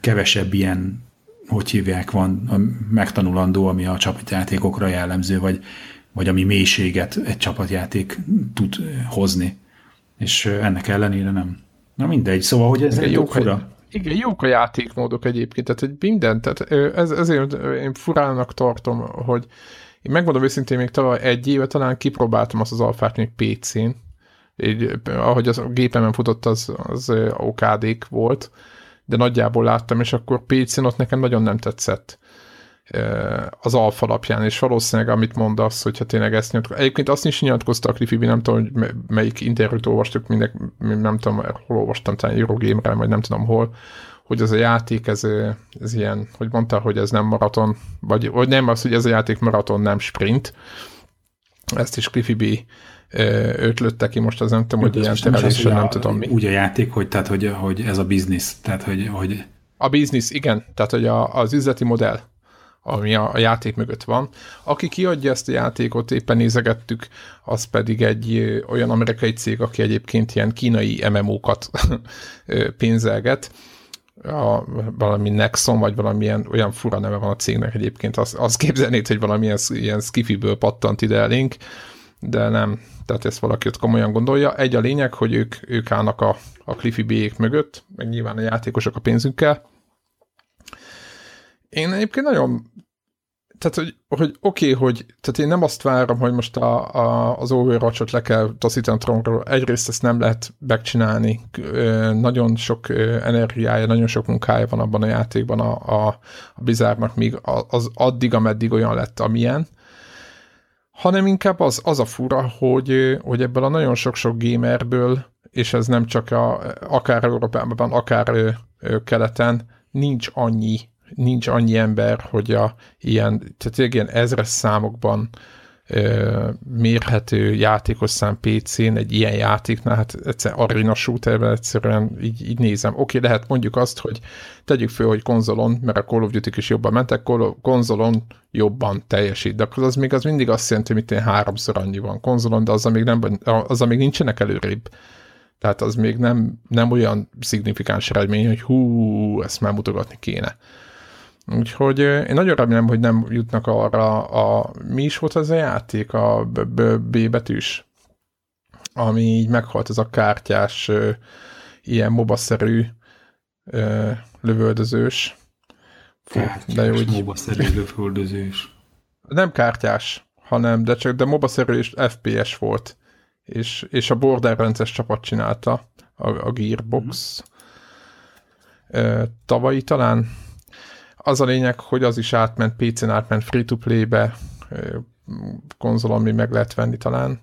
kevesebb ilyen, hogy hívják, van a megtanulandó, ami a csapatjátékokra jellemző, vagy, vagy ami mélységet egy csapatjáték tud hozni és ennek ellenére nem. Na mindegy, szóval, hogy ez egy jó fura. Igen, jók a játékmódok egyébként, tehát egy minden, tehát ez, ezért én furának tartom, hogy én megmondom őszintén, még tavaly egy éve talán kipróbáltam azt az alfát még PC-n, így, ahogy az a gépemen futott, az, az okd volt, de nagyjából láttam, és akkor PC-n ott nekem nagyon nem tetszett az alfa alapján, és valószínűleg amit mondasz, hogyha tényleg ezt nyilatkoztak. Egyébként azt is nyilatkozta a Cliffy nem tudom, hogy melyik interjút olvastuk, mindek, nem tudom, hol olvastam, talán Eurogame-re, vagy nem tudom hol, hogy ez a játék, ez, ez ilyen, hogy mondta, hogy ez nem maraton, vagy hogy nem az, hogy ez a játék maraton, nem sprint. Ezt is Cliffy B ötlötte ki, most az nem tudom, hogy ilyen tereléssel nem tudom mi. Úgy a játék, hogy, tehát, hogy, hogy ez a biznisz, tehát hogy, hogy... A biznisz, igen, tehát hogy a, az üzleti modell ami a, a játék mögött van. Aki kiadja ezt a játékot, éppen nézegettük, az pedig egy olyan amerikai cég, aki egyébként ilyen kínai MMO-kat pénzelget. A, valami Nexon, vagy valamilyen olyan fura neve van a cégnek egyébként, azt az képzelnéd, hogy valamilyen ilyen skifiből pattant ide elénk, de nem, tehát ezt valaki ott komolyan gondolja. Egy a lényeg, hogy ők, ők állnak a, a Cliffy mögött, meg nyilván a játékosok a pénzünkkel, én egyébként nagyon tehát, hogy, hogy oké, okay, hogy tehát én nem azt várom, hogy most a, a, az Overwatch-ot le kell taszítani trónról. Egyrészt ezt nem lehet megcsinálni. Nagyon sok energiája, nagyon sok munkája van abban a játékban a, a, a Blizzardnak, míg az addig, ameddig olyan lett, amilyen. Hanem inkább az, az a fura, hogy, hogy ebből a nagyon sok-sok gamerből, és ez nem csak a, akár Európában, akár keleten, nincs annyi nincs annyi ember, hogy a ilyen, tehát ilyen ezres számokban ö, mérhető játékos szám PC-n egy ilyen játéknál, hát egyszer arena shooterben egyszerűen így, így nézem. Oké, okay, lehet mondjuk azt, hogy tegyük föl, hogy konzolon, mert a Call of Duty is jobban mentek, konzolon jobban teljesít, de akkor az még az mindig azt jelenti, hogy én háromszor annyi van konzolon, de az, még, nem, az még nincsenek előrébb. Tehát az még nem, nem olyan szignifikáns eredmény, hogy hú, ezt már mutogatni kéne. Úgyhogy én nagyon remélem, hogy nem jutnak arra a... Mi is volt az a játék? A B betűs? Ami így meghalt, ez a kártyás, ilyen mobaszerű lövöldözős. Kártyás, de hogy... mobaszerű lövöldözős. Nem kártyás, hanem, de csak de mobaszerű és FPS volt. És, és a Borderlands csapat csinálta, a, a Gearbox. Mm. Tavalyi talán az a lényeg, hogy az is átment, PC-n átment free-to-play-be, konzolon mi meg lehet venni talán.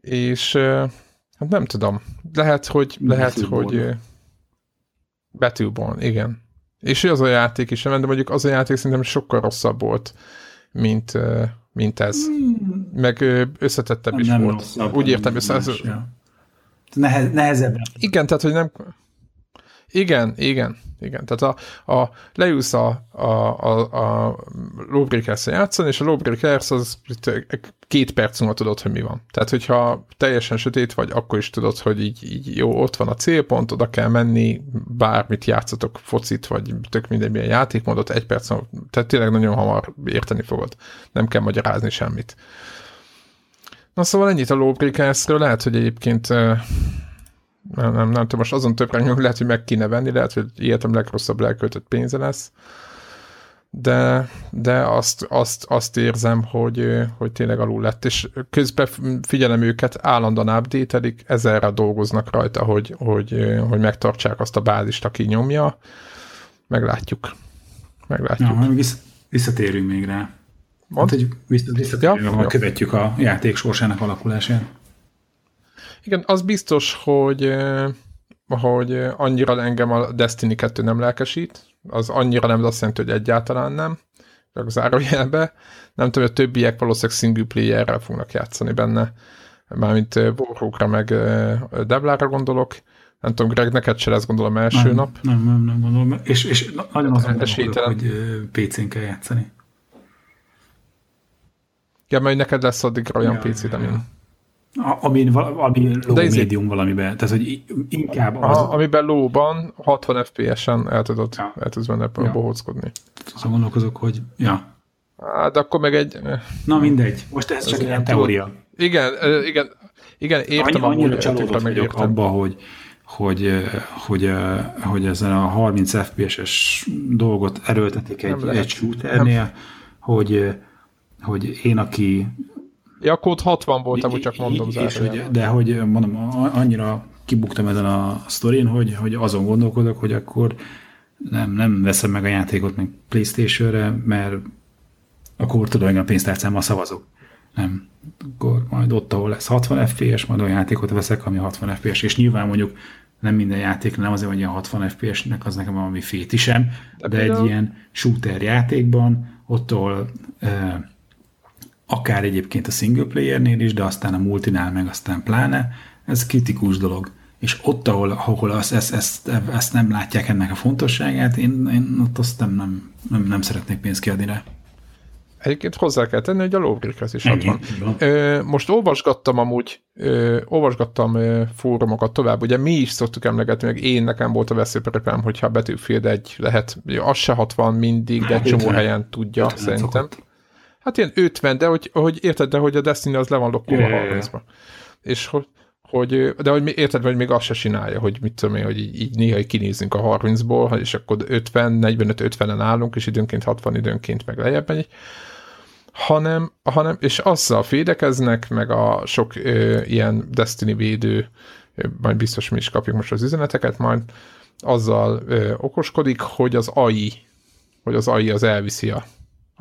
És hát nem tudom, lehet, hogy lehet, Battleborn. hogy Battleborn, igen. És az a játék is, de mondjuk az a játék szerintem sokkal rosszabb volt, mint, mint ez. Hmm. Meg összetettebb nem, is nem volt. Rosszabb, Úgy értem, össze, ez... nehezebb. Igen, tehát, hogy nem... Igen, igen igen. Tehát a, a, leülsz a, a, a, a lawbreakers játszani, és a Lawbreakers az két perc múlva tudod, hogy mi van. Tehát, hogyha teljesen sötét vagy, akkor is tudod, hogy így, így jó, ott van a célpont, oda kell menni, bármit játszatok, focit, vagy tök minden milyen játékmódot, egy perc múlva, tehát tényleg nagyon hamar érteni fogod. Nem kell magyarázni semmit. Na szóval ennyit a Lawbreakersről, lehet, hogy egyébként nem, nem, nem tudom, most azon többre lehet, hogy meg kéne venni, lehet, hogy életem legrosszabb elköltött pénze lesz, de, de azt, azt, azt érzem, hogy, hogy tényleg alul lett, és közben figyelem őket, állandóan update ezerre dolgoznak rajta, hogy, hogy, hogy megtartsák azt a bázist, aki nyomja. Meglátjuk. Meglátjuk. Ja, vissza, visszatérünk még rá. Hát, hogy visszatérünk, ja? követjük a játék sorsának alakulását. Igen, az biztos, hogy, hogy annyira engem a Destiny 2 nem lelkesít, az annyira nem, azt jelenti, hogy egyáltalán nem, csak zárójelbe. Nem tudom, hogy a többiek valószínűleg single player fognak játszani benne, mármint Warhawkra meg Deblára gondolok. Nem tudom, Greg, neked se lesz gondolom első nem, nap. Nem, nem, nem gondolom. És, és nagyon azon gondolok, hogy PC-n kell játszani. Ja, mert neked lesz addig olyan ja, PC-t, amin... Ja ami, ami low De médium valamiben, tehát hogy inkább az... A, amiben lóban 60 FPS-en el tudod, ja. el tudsz benne ja. bohóckodni. Azon gondolkozok, hogy ja. Hát akkor meg egy... Na mindegy, most ez, ez csak ilyen teória. Igen, igen, igen, értem Annyi, annyira csalódott vagyok abba, hogy, hogy, hogy, hogy ezen a 30 FPS-es dolgot erőltetik egy, egy shooternél, hogy, hogy én, aki Ja, kód 60 volt, amúgy csak mondom és, hogy, De hogy mondom, annyira kibuktam ezen a sztorin, hogy, hogy azon gondolkodok, hogy akkor nem, nem veszem meg a játékot meg Playstation-re, mert akkor tudom, hogy a pénztárcámmal szavazok. Nem. Akkor majd ott, ahol lesz 60 FPS, majd olyan játékot veszek, ami 60 FPS, és nyilván mondjuk nem minden játék, nem azért, hogy ilyen 60 FPS-nek az nekem valami fétisem, de, de egy ilyen shooter játékban, ott, ahol eh, akár egyébként a single playernél is, de aztán a multinál meg aztán pláne, ez kritikus dolog. És ott, ahol, ahol ezt, ezt, ezt, ezt nem látják ennek a fontosságát, én, én ott azt nem, nem, nem, nem szeretnék pénzt kiadni rá. Egyébként hozzá kell tenni, hogy a lóbrikhez is ott van. Ö, most olvasgattam amúgy, ö, olvasgattam ö, fórumokot tovább, ugye mi is szoktuk emlegetni, meg én nekem volt a veszőperepem, hogyha Battlefield egy lehet, az se 60 mindig, de csomó helyen tudja, szerintem. Szokott. Hát ilyen 50, de hogy, hogy érted, de hogy a Destiny az le van lokkolva yeah. 30-ba. És hogy, hogy, de hogy érted, hogy még azt se csinálja, hogy mit tudom én, hogy így, így néha kinézünk a 30-ból, és akkor 50, 45-50-en állunk, és időnként 60 időnként meg lejjebb megy, hanem, hanem és azzal fédekeznek, meg a sok ö, ilyen Destiny védő, ö, majd biztos mi is kapjuk most az üzeneteket, majd azzal ö, okoskodik, hogy az AI, hogy az AI az elviszi a,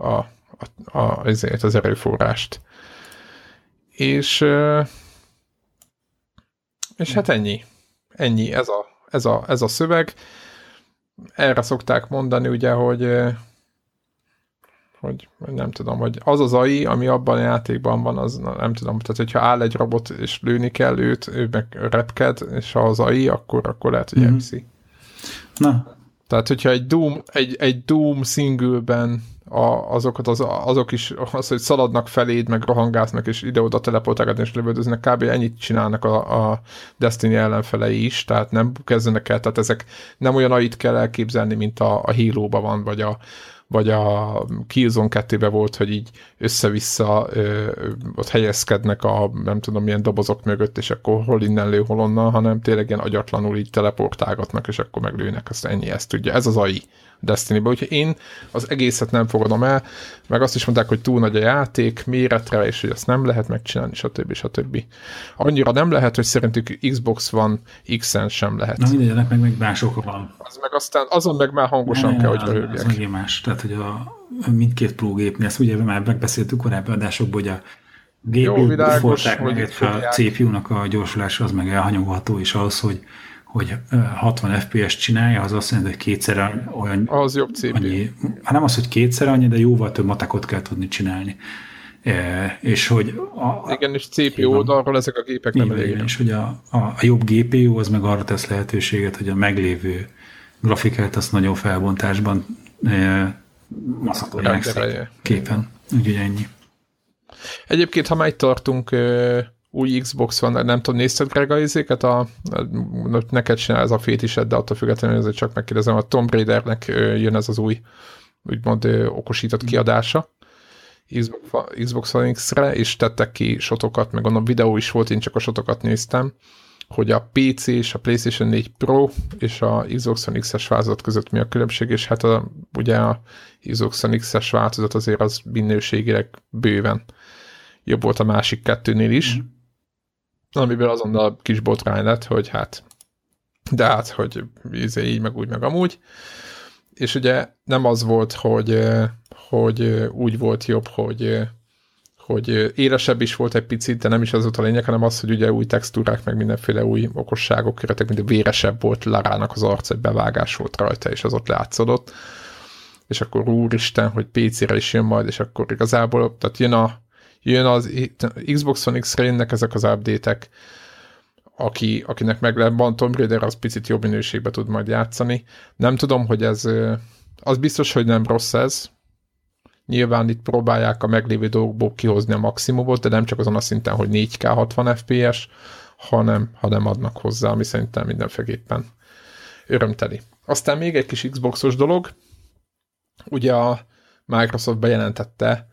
a a, a, ezért az erőforrást. És, és hát ennyi. Ennyi, ez a, ez a, ez a szöveg. erre szokták mondani, ugye, hogy hogy nem tudom, hogy az az AI, ami abban a játékban van, az nem tudom, tehát hogyha áll egy robot és lőni kell őt, ő meg repked, és ha az AI, akkor, akkor lehet, hogy mm-hmm. elviszi. Na. Tehát, hogyha egy Doom, egy, egy Doom singleben a, azokat az, azok is, az, hogy szaladnak feléd, meg rohangásznak, és ide-oda teleportálgatni és lövöldöznek, kb. ennyit csinálnak a, a Destiny ellenfelei is, tehát nem kezdenek el, tehát ezek nem olyan ait kell elképzelni, mint a, a Halo-ba van, vagy a, vagy a Killzone 2 volt, hogy így össze-vissza ö, ott helyezkednek a nem tudom milyen dobozok mögött, és akkor hol innen lő, hol onnan, hanem tényleg ilyen agyatlanul így teleportálgatnak, és akkor meglőnek, azt ennyi, ezt tudja. Ez az AI Destiny-be. Úgyhogy én az egészet nem fogadom el, meg azt is mondták, hogy túl nagy a játék méretre, és hogy ezt nem lehet megcsinálni, stb. stb. Annyira nem lehet, hogy szerintük Xbox van, X-en sem lehet. Na mindegy, meg, meg más oka van. Az meg aztán, azon meg már hangosan ne, kell, hogy röhögjek. Az megint más. Tehát, hogy a mindkét Pro gépnél, ezt ugye már megbeszéltük korábbi adásokban, hogy a GPU forták meg egy a CPU-nak a gyorsulása az meg elhanyagolható, és az, hogy hogy 60 FPS csinálja, az azt jelenti, hogy kétszer olyan... Az jobb CPU. Annyi, hát nem az, hogy kétszer annyi, de jóval több matekot kell tudni csinálni. E, és hogy... A, igen, és CPU oldalról ezek a gépek nem elég. És hogy a, a, a jobb GPU az meg arra tesz lehetőséget, hogy a meglévő grafikát azt nagyon felbontásban e, maszatolják képen. Úgyhogy ennyi. Egyébként, ha majd tartunk új Xbox van, nem tudom, nézted Greg a izéket? A, neked csinál ez a fétised, de attól függetlenül ezért csak megkérdezem, a Tomb Raidernek jön ez az új, úgymond okosított kiadása. Xbox, Xbox One X-re, és tettek ki sotokat, meg a videó is volt, én csak a sotokat néztem, hogy a PC és a PlayStation 4 Pro és a Xbox One X-es változat között mi a különbség, és hát a, ugye a Xbox One X-es változat azért az minőségileg bőven jobb volt a másik kettőnél is. Mm amiből azonnal kis botrány lett, hogy hát, de hát, hogy íze így, meg úgy, meg amúgy. És ugye nem az volt, hogy, hogy úgy volt jobb, hogy, hogy élesebb is volt egy picit, de nem is az volt a lényeg, hanem az, hogy ugye új textúrák, meg mindenféle új okosságok jöttek, mint a véresebb volt Larának az arc, egy bevágás volt rajta, és az ott látszódott. És akkor úristen, hogy PC-re is jön majd, és akkor igazából, tehát jön a, jön az Xbox One X-re jönnek ezek az update-ek, aki, akinek meg lehet van Tomb Raider, az picit jobb minőségbe tud majd játszani. Nem tudom, hogy ez, az biztos, hogy nem rossz ez. Nyilván itt próbálják a meglévő dolgokból kihozni a maximumot, de nem csak azon a szinten, hogy 4K 60 FPS, hanem, hanem adnak hozzá, ami szerintem mindenféleképpen örömteli. Aztán még egy kis Xboxos dolog. Ugye a Microsoft bejelentette,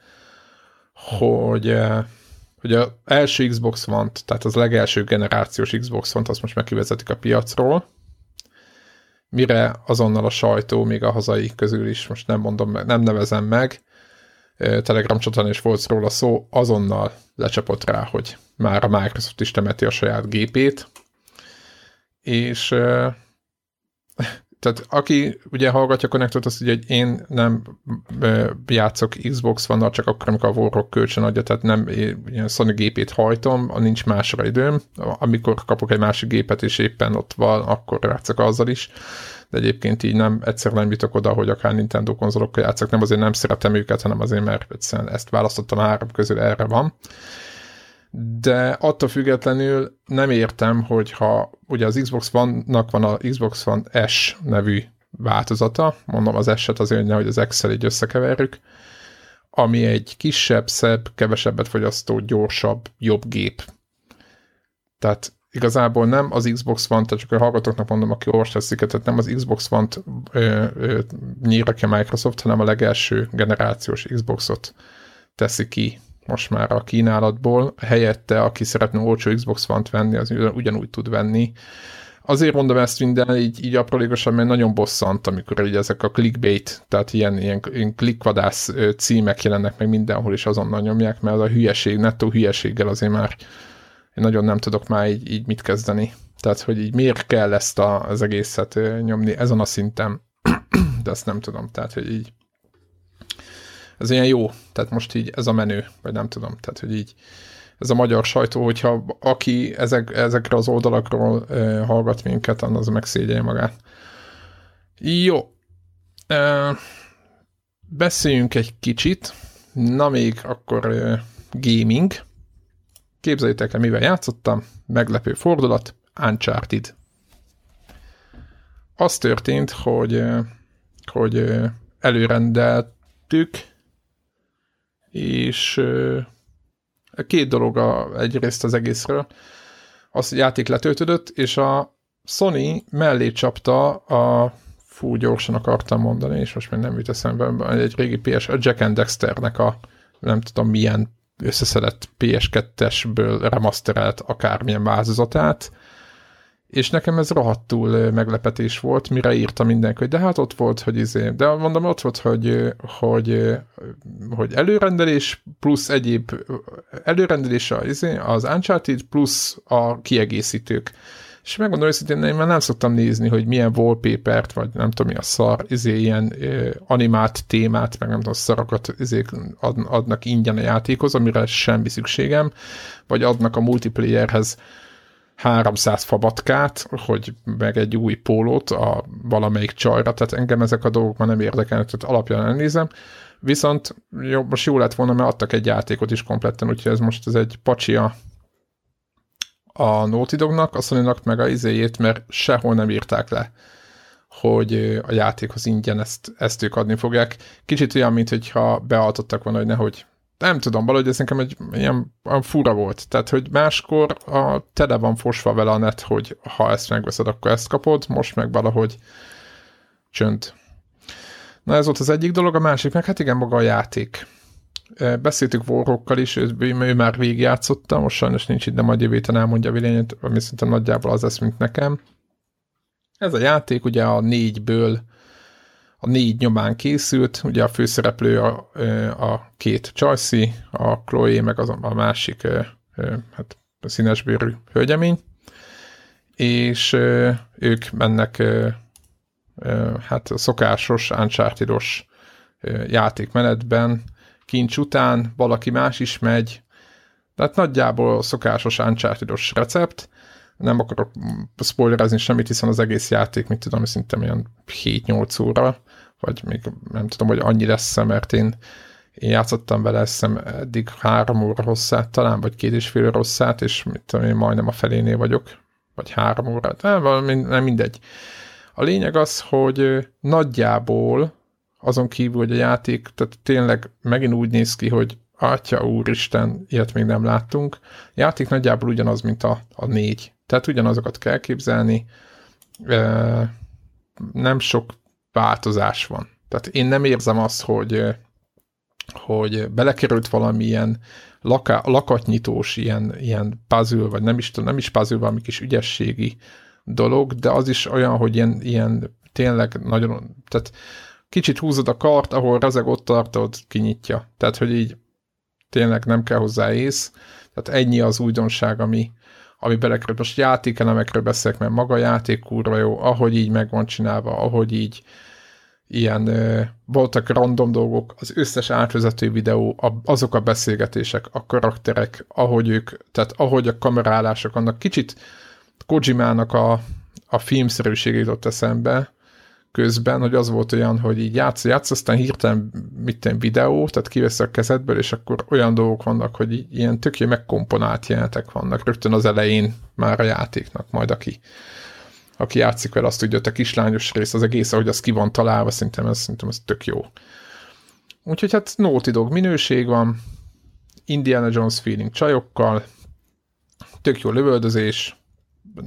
hogy, eh, hogy az első Xbox van, tehát az legelső generációs Xbox van, azt most megkivezetik a piacról, mire azonnal a sajtó, még a hazai közül is, most nem mondom, nem nevezem meg, eh, Telegram csatornán is volt róla szó, azonnal lecsapott rá, hogy már a Microsoft is temeti a saját gépét, és eh, tehát aki ugye hallgatja Connectot, azt ugye, hogy én nem játszok Xbox van csak akkor, amikor a Warrock kölcsön adja, tehát nem ilyen Sony gépét hajtom, nincs másra időm. Amikor kapok egy másik gépet, és éppen ott van, akkor játszok azzal is. De egyébként így nem, egyszer nem jutok oda, hogy akár Nintendo konzolokkal játszok, nem azért nem szeretem őket, hanem azért, mert egyszerűen ezt választottam három közül, erre van de attól függetlenül nem értem, hogyha ugye az Xbox One-nak van a Xbox One S nevű változata, mondom az S-et azért, hogy nehogy az Excel így összekeverjük, ami egy kisebb, szebb, kevesebbet fogyasztó, gyorsabb, jobb gép. Tehát igazából nem az Xbox One, tehát csak a hallgatóknak mondom, aki olvasta tehát nem az Xbox One-t nyírja ki a Microsoft, hanem a legelső generációs Xboxot teszi ki most már a kínálatból, helyette, aki szeretne olcsó Xbox One-t venni, az ugyanúgy tud venni. Azért mondom ezt minden így, így aprólékosan, mert nagyon bosszant, amikor így ezek a clickbait, tehát ilyen, ilyen, ilyen klikkvadász címek jelennek meg mindenhol, és azonnal nyomják, mert az a hülyeség, nettó hülyeséggel azért már én nagyon nem tudok már így, így mit kezdeni. Tehát, hogy így miért kell ezt a, az egészet nyomni ezen a szinten, de ezt nem tudom. Tehát, hogy így ez ilyen jó, tehát most így ez a menő, vagy nem tudom, tehát hogy így ez a magyar sajtó, hogyha aki ezek, ezekre az oldalakról e, hallgat minket, az megszégyelje magát. Jó. Uh, beszéljünk egy kicsit. Na még akkor uh, gaming. Képzeljétek el, mivel játszottam. Meglepő fordulat. Uncharted. Az történt, hogy, hogy előrendeltük, és két dolog a, egyrészt az egészről. Az játék letöltődött, és a Sony mellé csapta a fú, gyorsan akartam mondani, és most még nem jut eszembe, egy régi PS, a Jack and Dexternek a nem tudom milyen összeszedett PS2-esből remasterelt akármilyen változatát, és nekem ez rohadtul meglepetés volt, mire írta mindenki, hogy de hát ott volt, hogy izé, de mondom, ott volt, hogy, hogy, hogy előrendelés plusz egyéb előrendelés az, izé, az Uncharted plusz a kiegészítők. És megmondom őszintén, én már nem szoktam nézni, hogy milyen wallpaper-t, vagy nem tudom mi a szar, izé, ilyen ö, animált témát, meg nem tudom, szarokat izé, ad, adnak ingyen a játékhoz, amire semmi szükségem, vagy adnak a multiplayerhez 300 fabatkát, hogy meg egy új pólót a valamelyik csajra, tehát engem ezek a dolgok már nem érdekelnek, tehát alapján elnézem. Viszont jó, most jó lett volna, mert adtak egy játékot is kompletten, úgyhogy ez most ez egy pacsia a Naughty Dognak, a sony meg a izéjét, mert sehol nem írták le, hogy a játékhoz ingyen ezt, ezt ők adni fogják. Kicsit olyan, mint hogyha bealtottak volna, hogy nehogy nem tudom, valahogy ez nekem egy ilyen fura volt. Tehát, hogy máskor a tele van fosva vele a net, hogy ha ezt megveszed, akkor ezt kapod, most meg valahogy csönd. Na ez volt az egyik dolog, a másik meg hát igen, maga a játék. Beszéltük Warhawkkal is, ő, ő már végigjátszotta, most sajnos nincs itt, de majd jövő héten elmondja a véleményét, ami szerintem nagyjából az lesz, mint nekem. Ez a játék ugye a négyből a négy nyomán készült, ugye a főszereplő a, a két Chelsea, a Chloe, meg az a másik hát a színesbőrű hölgyemény, és ők mennek hát a szokásos, uncharted játékmenetben, kincs után valaki más is megy, tehát nagyjából szokásos uncharted recept, nem akarok spoilerezni semmit, hiszen az egész játék, mit tudom, szinte olyan 7-8 óra, vagy még nem tudom, hogy annyi lesz mert én, én játszottam vele, eszem eddig három óra hosszát talán, vagy két és fél óra hosszát, és mit tudom, én majdnem a felénél vagyok, vagy három óra, de valami, nem mindegy. A lényeg az, hogy nagyjából azon kívül, hogy a játék, tehát tényleg megint úgy néz ki, hogy Atya úristen, ilyet még nem láttunk. A játék nagyjából ugyanaz, mint a, a négy. Tehát ugyanazokat kell képzelni. Nem sok változás van. Tehát én nem érzem azt, hogy, hogy belekerült valamilyen laka, lakatnyitós ilyen, ilyen puzzle, vagy nem is, nem is puzzle, valami kis ügyességi dolog, de az is olyan, hogy ilyen, ilyen tényleg nagyon, tehát kicsit húzod a kart, ahol rezeg ott tartod, kinyitja. Tehát, hogy így tényleg nem kell hozzá ész. Tehát ennyi az újdonság, ami, ami belekerült. Most játékelemekről beszélek, mert maga a játék kurva jó, ahogy így meg van csinálva, ahogy így ilyen ö, voltak random dolgok, az összes átvezető videó, a, azok a beszélgetések, a karakterek, ahogy ők, tehát ahogy a kamerálások annak kicsit Kojimának a, a filmszerűségét jutott eszembe, közben, hogy az volt olyan, hogy így játsz, játsz, aztán hirtelen mit tenni videó, tehát kivesz a kezedből, és akkor olyan dolgok vannak, hogy ilyen tök megkomponált jelentek vannak rögtön az elején már a játéknak, majd aki, aki játszik vele, azt tudja, hogy a kislányos rész, az egész, ahogy az ki van találva, szerintem ez, szerintem ez tök jó. Úgyhogy hát Naughty Dog minőség van, Indiana Jones feeling csajokkal, tök jó lövöldözés,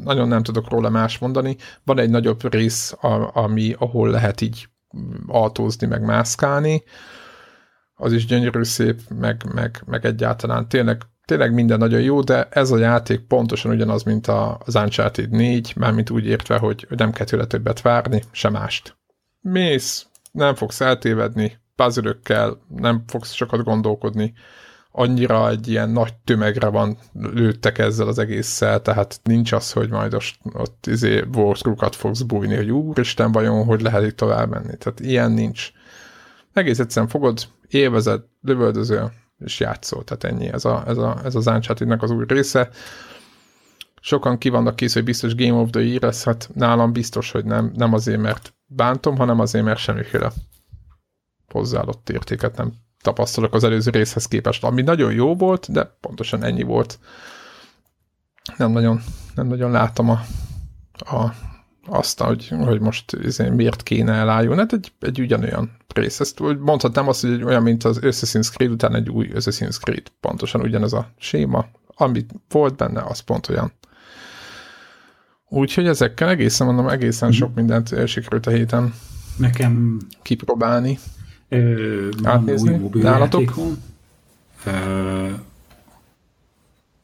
nagyon nem tudok róla más mondani. Van egy nagyobb rész, ami, ahol lehet így autózni, meg mászkálni. Az is gyönyörű szép, meg, meg, meg egyáltalán tényleg, tényleg minden nagyon jó, de ez a játék pontosan ugyanaz, mint az Uncharted 4, mármint úgy értve, hogy nem kell tőle többet várni, se mást. Mész, nem fogsz eltévedni, puzzle nem fogsz sokat gondolkodni, annyira egy ilyen nagy tömegre van lőttek ezzel az egésszel, tehát nincs az, hogy majd ott, ott izé walkthrough fogsz bújni, hogy úristen, vajon hogy lehet itt tovább menni. Tehát ilyen nincs. Egész egyszerűen fogod, élvezed, lövöldözöl, és játszol. Tehát ennyi, ez, a, ez, a, ez az uncharted az új része. Sokan ki vannak kész, hogy biztos Game of the Year lesz, hát nálam biztos, hogy nem, nem azért, mert bántom, hanem azért, mert semmiféle hozzáadott értéket nem tapasztalok az előző részhez képest, ami nagyon jó volt, de pontosan ennyi volt. Nem nagyon, nem nagyon látom a, a, azt, hogy, hogy most izé, miért kéne elálljon. Hát egy, egy ugyanolyan rész. Ezt mondhatnám azt, hogy olyan, mint az Assassin's Creed után egy új Assassin's Creed. Pontosan ugyanez a séma. Amit volt benne, az pont olyan. Úgyhogy ezekkel egészen mondom, egészen mm. sok mindent sikerült a héten Nekem kipróbálni. Ö, Átnézni? új Nálatok? Ö,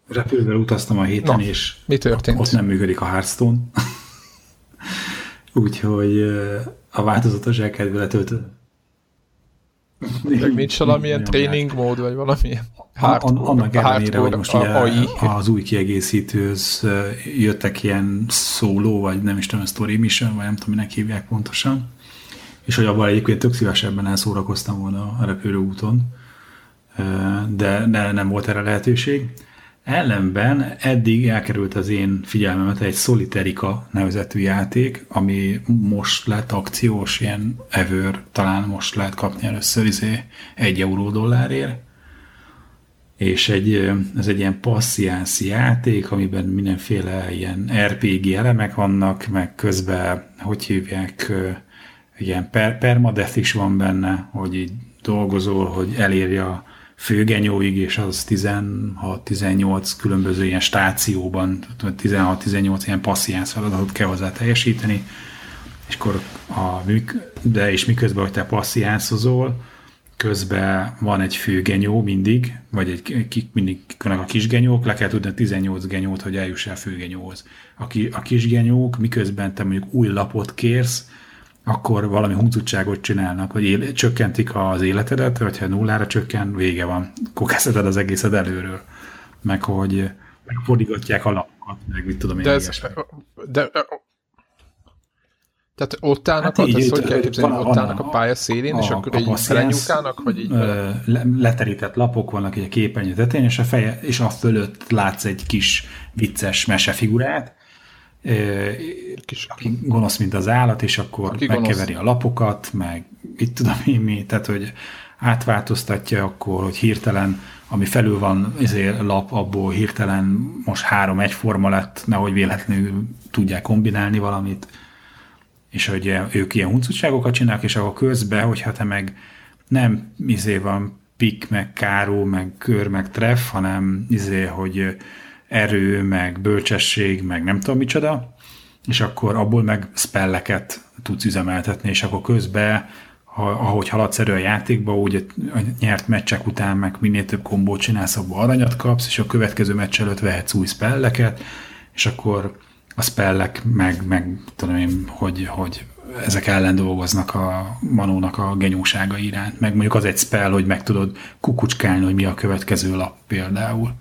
repülővel utaztam a héten, Na, és mi történt? ott nem működik a Hearthstone. Úgyhogy a változatos elkedve letöltött. Meg nincs valamilyen tréning mód, vagy valamilyen an- annak ellenére, hogy most ugye AI. az új kiegészítőhöz jöttek ilyen szóló, vagy nem is tudom, story mission, vagy nem tudom, minek hívják pontosan, és hogy abban egyébként tök szívesebben elszórakoztam volna a repülőúton, de, de nem volt erre lehetőség. Ellenben eddig elkerült az én figyelmemet egy Soliterika nevezetű játék, ami most lett akciós, ilyen ever, talán most lehet kapni először izé egy euró dollárért, és egy, ez egy ilyen passziánsz játék, amiben mindenféle ilyen RPG elemek vannak, meg közben, hogy hívják, ilyen per, permadeath is van benne, hogy így dolgozol, hogy elérje a főgenyóig, és az 16-18 különböző ilyen stációban, 16-18 ilyen passziánsz feladatot kell hozzá teljesíteni, és akkor a, de és miközben, hogy te passziánszozol, közben van egy fő genyó mindig, vagy egy, ki, mindig vannak a kis genyók, le kell tudni a 18 genyót, hogy eljuss el főgenyóhoz. A, ki, a kis genyók, miközben te mondjuk új lapot kérsz, akkor valami huncutságot csinálnak, hogy éle, csökkentik az életedet, vagy ha nullára csökken, vége van. Kezdheted az egészet előről. Meg hogy megfordítgatják a lapokat, meg mit tudom én. De, ez, de tehát ott állnak, hát így, ezt hogy kell képzelni, van, ott állnak a, a pálya szélén, a, és akkor a így belenyúkálnak, vagy így ö, leterített lapok vannak egy a képernyő tetején, és a, feje, és a fölött látsz egy kis vicces mesefigurát, kis, aki gonosz, mint az állat, és akkor aki megkeveri gonosz. a lapokat, meg itt tudom én mi, tehát hogy átváltoztatja akkor, hogy hirtelen, ami felül van ezért lap, abból hirtelen most három egyforma lett, nehogy véletlenül tudják kombinálni valamit, és hogy ők ilyen huncutságokat csinálnak, és akkor közben, hogyha te meg nem izé van pik, meg káró, meg kör, meg treff, hanem izé, hogy erő, meg bölcsesség, meg nem tudom micsoda, és akkor abból meg spelleket tudsz üzemeltetni, és akkor közben, ha, ahogy haladsz erő a játékba, úgy a nyert meccsek után meg minél több kombót csinálsz, abból aranyat kapsz, és a következő meccs előtt vehetsz új spelleket, és akkor a spellek meg, meg tudom én, hogy, hogy ezek ellen dolgoznak a manónak a genyósága iránt. Meg mondjuk az egy spell, hogy meg tudod kukucskálni, hogy mi a következő lap például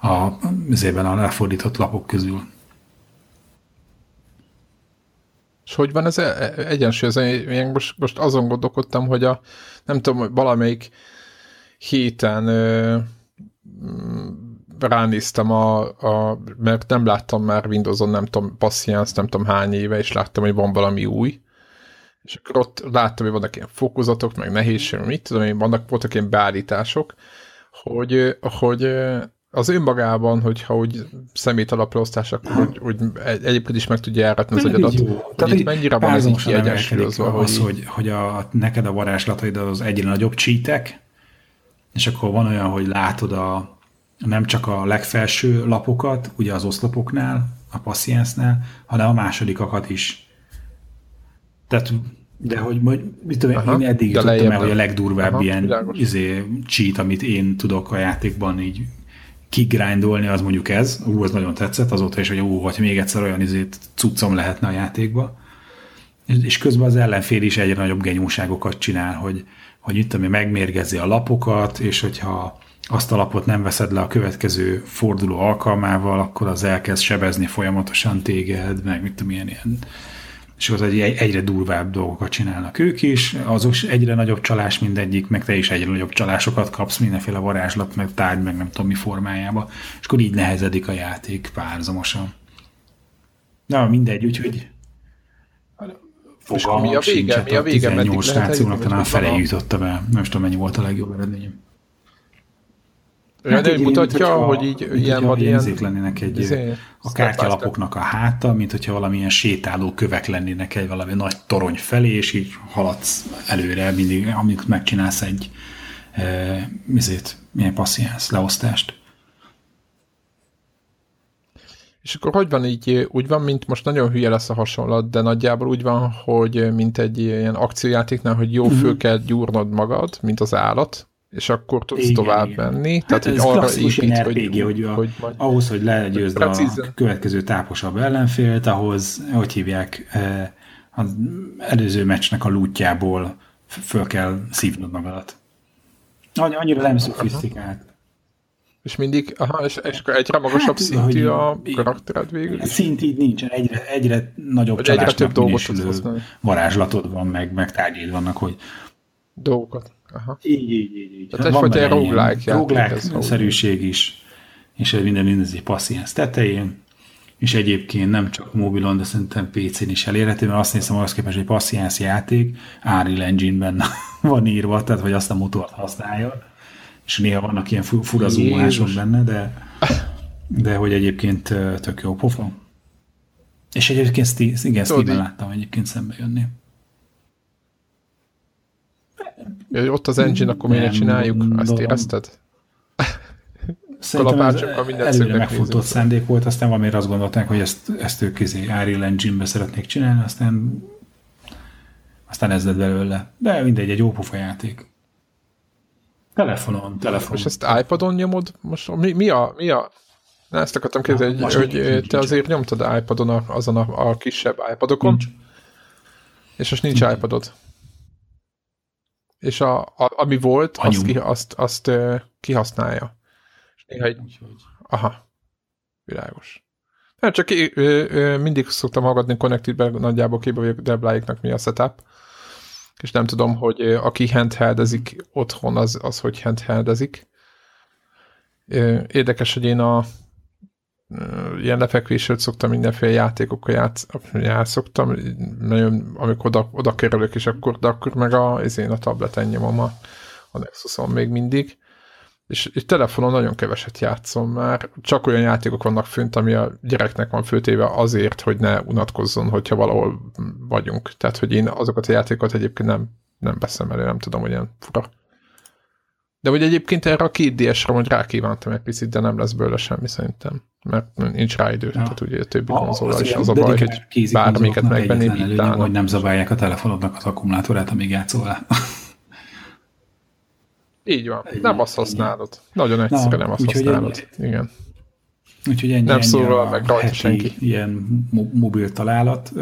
a, azért a lefordított lapok közül. És hogy van ez e- e- egyensúly? Én most, most azon gondolkodtam, hogy a, nem tudom, hogy valamelyik héten ö, ránéztem a, a, mert nem láttam már Windowson, nem tudom, Patience, nem tudom hány éve, és láttam, hogy van valami új, és akkor ott láttam, hogy vannak ilyen fokozatok, meg nehézség, mit tudom én, vannak, voltak ilyen beállítások, hogy, hogy az önmagában, hogyha úgy szemét alapra osztás, akkor hogy, hogy egyébként is meg tudja járatni az agyadat. Tehát itt mennyire van ez így kiegyensúlyozva? Az, hogy, hogy, hogy a, neked a varázslataid az egyre nagyobb csítek, és akkor van olyan, hogy látod a, nem csak a legfelső lapokat, ugye az oszlopoknál, a passziensznál, hanem a másodikakat is. Tehát, de hogy majd, mit tudom, Aha, én eddig tudtam el, hogy a legdurvább Aha, ilyen izé, cheat, amit én tudok a játékban így kigrindolni, az mondjuk ez. Ú, az nagyon tetszett, azóta is, hogy ú, vagy még egyszer olyan izét cuccom lehetne a játékba. És közben az ellenfél is egyre nagyobb genyóságokat csinál, hogy, hogy itt ami megmérgezi a lapokat, és hogyha azt a lapot nem veszed le a következő forduló alkalmával, akkor az elkezd sebezni folyamatosan téged, meg mit tudom, ilyen, ilyen és az egy, egyre durvább dolgokat csinálnak ők is, azok egyre nagyobb csalás mindegyik, meg te is egyre nagyobb csalásokat kapsz mindenféle varázslat, meg tárgy, meg nem tudom mi formájába, és akkor így nehezedik a játék párzamosan. Na, mindegy, úgyhogy Fogalmam mi a vége? sincs, Mi a vége? Meddig 18 lehet eljutni, stációnak talán fele jutotta be. Nem is tudom, mennyi volt a legjobb eredményem. Hát így, mutatja, minthogyha- hogy így mint ilyen van ilyen... lennének egy, izé, a kártyalapoknak a háta, mint hogyha valamilyen sétáló kövek lennének egy valami nagy torony felé, és így haladsz előre mindig, amikor megcsinálsz egy e, mizét, milyen passziánsz, leosztást. És akkor hogy van így, úgy van, mint most nagyon hülye lesz a hasonlat, de nagyjából úgy van, hogy mint egy ilyen akciójátéknál, hogy jó föl kell gyúrnod magad, mint az állat, és akkor tudsz Igen, tovább igen. menni. Hát Tehát, ez hogy arra klasszikus épít, ilyen hogy, RPG, hogy, a, hogy majd... ahhoz, hogy legyőzd a következő táposabb ellenfélt, ahhoz, hogy hívják, eh, az előző meccsnek a lútjából föl kell szívnod magadat. Annyi- Annyira nem szofisztikált. És mindig, aha, és, és egyre magasabb Hát, szintű hogy- a karaktered végül is? Szint így nincsen, egyre, egyre nagyobb Vagy egyre több dolgot varázslatod van, meg, meg tárgyaid vannak, hogy Dolgokat. Aha. így, így, így. így. Tehát egyfajta ilyen roguelike játék ez, roguelike szerűség is, és ez minden mindez passziánsz tetején, és egyébként nem csak mobilon, de szerintem PC-n is elérhető, mert azt nézem, ahhoz képest egy passziánsz játék Unreal Engine-ben van írva, tehát hogy azt a motort használja, és néha vannak ilyen fu- fura benne, de, de hogy egyébként tök jó pofa. És egyébként Sti- igen, Steven így- láttam egyébként szembe jönni. Ja, hogy ott az engine, akkor miért csináljuk? Azt gondolom. érezted? Szerintem ez előre nézünk. szándék volt, aztán valamiért azt gondolták, hogy ezt, ezt ők izé Unreal Engine-be szeretnék csinálni, aztán aztán ez lett belőle. De mindegy, egy jó pofa játék. Telefonon, telefonon. És ezt iPadon nyomod? Most mi, mi a... Mi a... Na, ezt akartam kérdezni, hogy, Most hogy nincs, nincs, te nincs. azért nyomtad iPadon a, azon a, a kisebb iPadokon, Nincs. és most nincs iPadod. És a, a, ami volt, azt, ki, azt, azt kihasználja. És néha egy, aha, világos. Nem, csak ö, ö, ö, mindig szoktam hallgatni Connected-be, nagyjából képbe vagyok Debláiknak mi a setup, és nem tudom, hogy ö, aki handheldezik otthon, az, az hogy handheldezik. Ö, Érdekes, hogy én a ilyen lefekvésről szoktam mindenféle játékokkal játsz, játszottam, nagyon, amikor oda, oda kerülök, és akkor, de akkor meg a, én a tableten nyomom a, a Nexuson még mindig. És, és telefonon nagyon keveset játszom már. Csak olyan játékok vannak fönt, ami a gyereknek van főtéve azért, hogy ne unatkozzon, hogyha valahol vagyunk. Tehát, hogy én azokat a játékokat egyébként nem, nem veszem elő, nem tudom, hogy ilyen fura. De hogy egyébként erre a két DS-re hogy rákívántam egy picit, de nem lesz belőle semmi szerintem. Mert nincs rá idő. Ja. Tehát ugye a többi konzola is az a baj, hogy bármiket megvenni, előnye, hogy nem zabálják a telefonodnak az akkumulátorát, amíg játszol vele. Így van. Nem azt használod. Nagyon egyszerűen nem azt használod. Igen. Úgyhogy ennyi, Nem ennyi szólal meg rajta senki. Ilyen mo- mobil találat,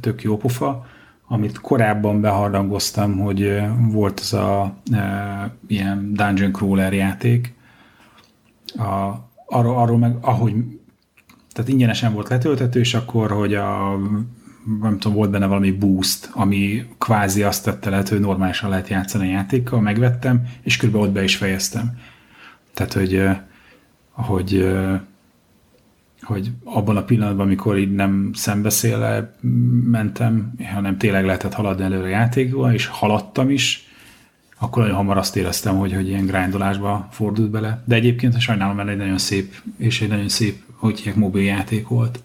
tök jó pofa, amit korábban beharangoztam, hogy volt az a ö, ilyen dungeon crawler játék, a, arról, arról meg, ahogy tehát ingyenesen volt letöltető, és akkor, hogy a nem tudom, volt benne valami boost, ami kvázi azt tette lehet, hogy normálisan lehet játszani a játékkal, megvettem, és körülbelül ott be is fejeztem. Tehát, hogy, hogy, hogy abban a pillanatban, amikor így nem szembeszéle mentem, hanem tényleg lehetett haladni előre a játékban, és haladtam is, akkor nagyon hamar azt éreztem, hogy, hogy ilyen grindolásba fordult bele. De egyébként sajnálom, mert egy nagyon szép, és egy nagyon szép, hogy hívják, mobil játék volt.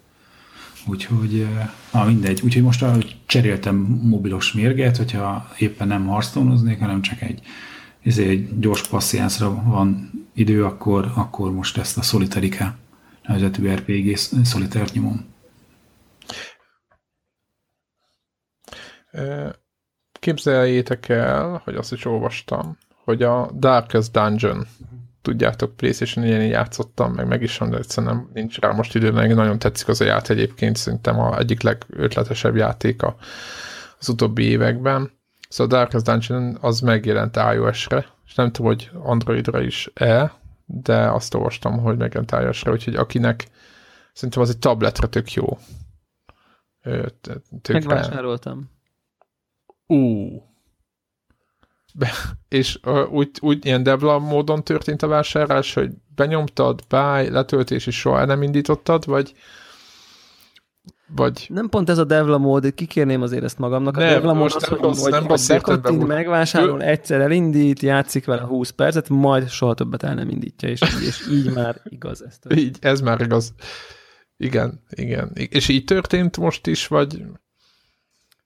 Úgyhogy, eh, na mindegy. Úgyhogy most ahogy cseréltem mobilos mérget, hogyha éppen nem harctonoznék, hanem csak egy, ezért egy gyors passziánszra van idő, akkor, akkor most ezt a Solitarika nevezetű RPG szolitárt nyomom. Képzeljétek el, hogy azt is olvastam, hogy a Darkest Dungeon, tudjátok, PlayStation ilyen játszottam, meg meg is van, de egyszerűen nincs rá most idő, meg nagyon tetszik az a játék egyébként, szerintem a egyik legötletesebb játéka az utóbbi években. Szóval a Darkest Dungeon az megjelent iOS-re, és nem tudom, hogy Androidra is-e, de azt olvastam, hogy megjelent iOS-re, úgyhogy akinek szerintem az egy tabletre tök jó. Ö, t- Tökre, Megvásároltam. Ú. Be, és uh, úgy, úgy ilyen debla módon történt a vásárlás, hogy benyomtad, buy, letöltés és soha nem indítottad, vagy vagy... Nem pont ez a Devla mód, kikérném azért ezt magamnak. Nem, a Devla mód az, hogy, rossz- hogy, nem hogy bekattint, megvásárol, egyszer elindít, játszik vele 20 percet, majd soha többet el nem indítja, és, így- és így már igaz ez. Így, ez már igaz. Igen, igen. És így történt most is, vagy...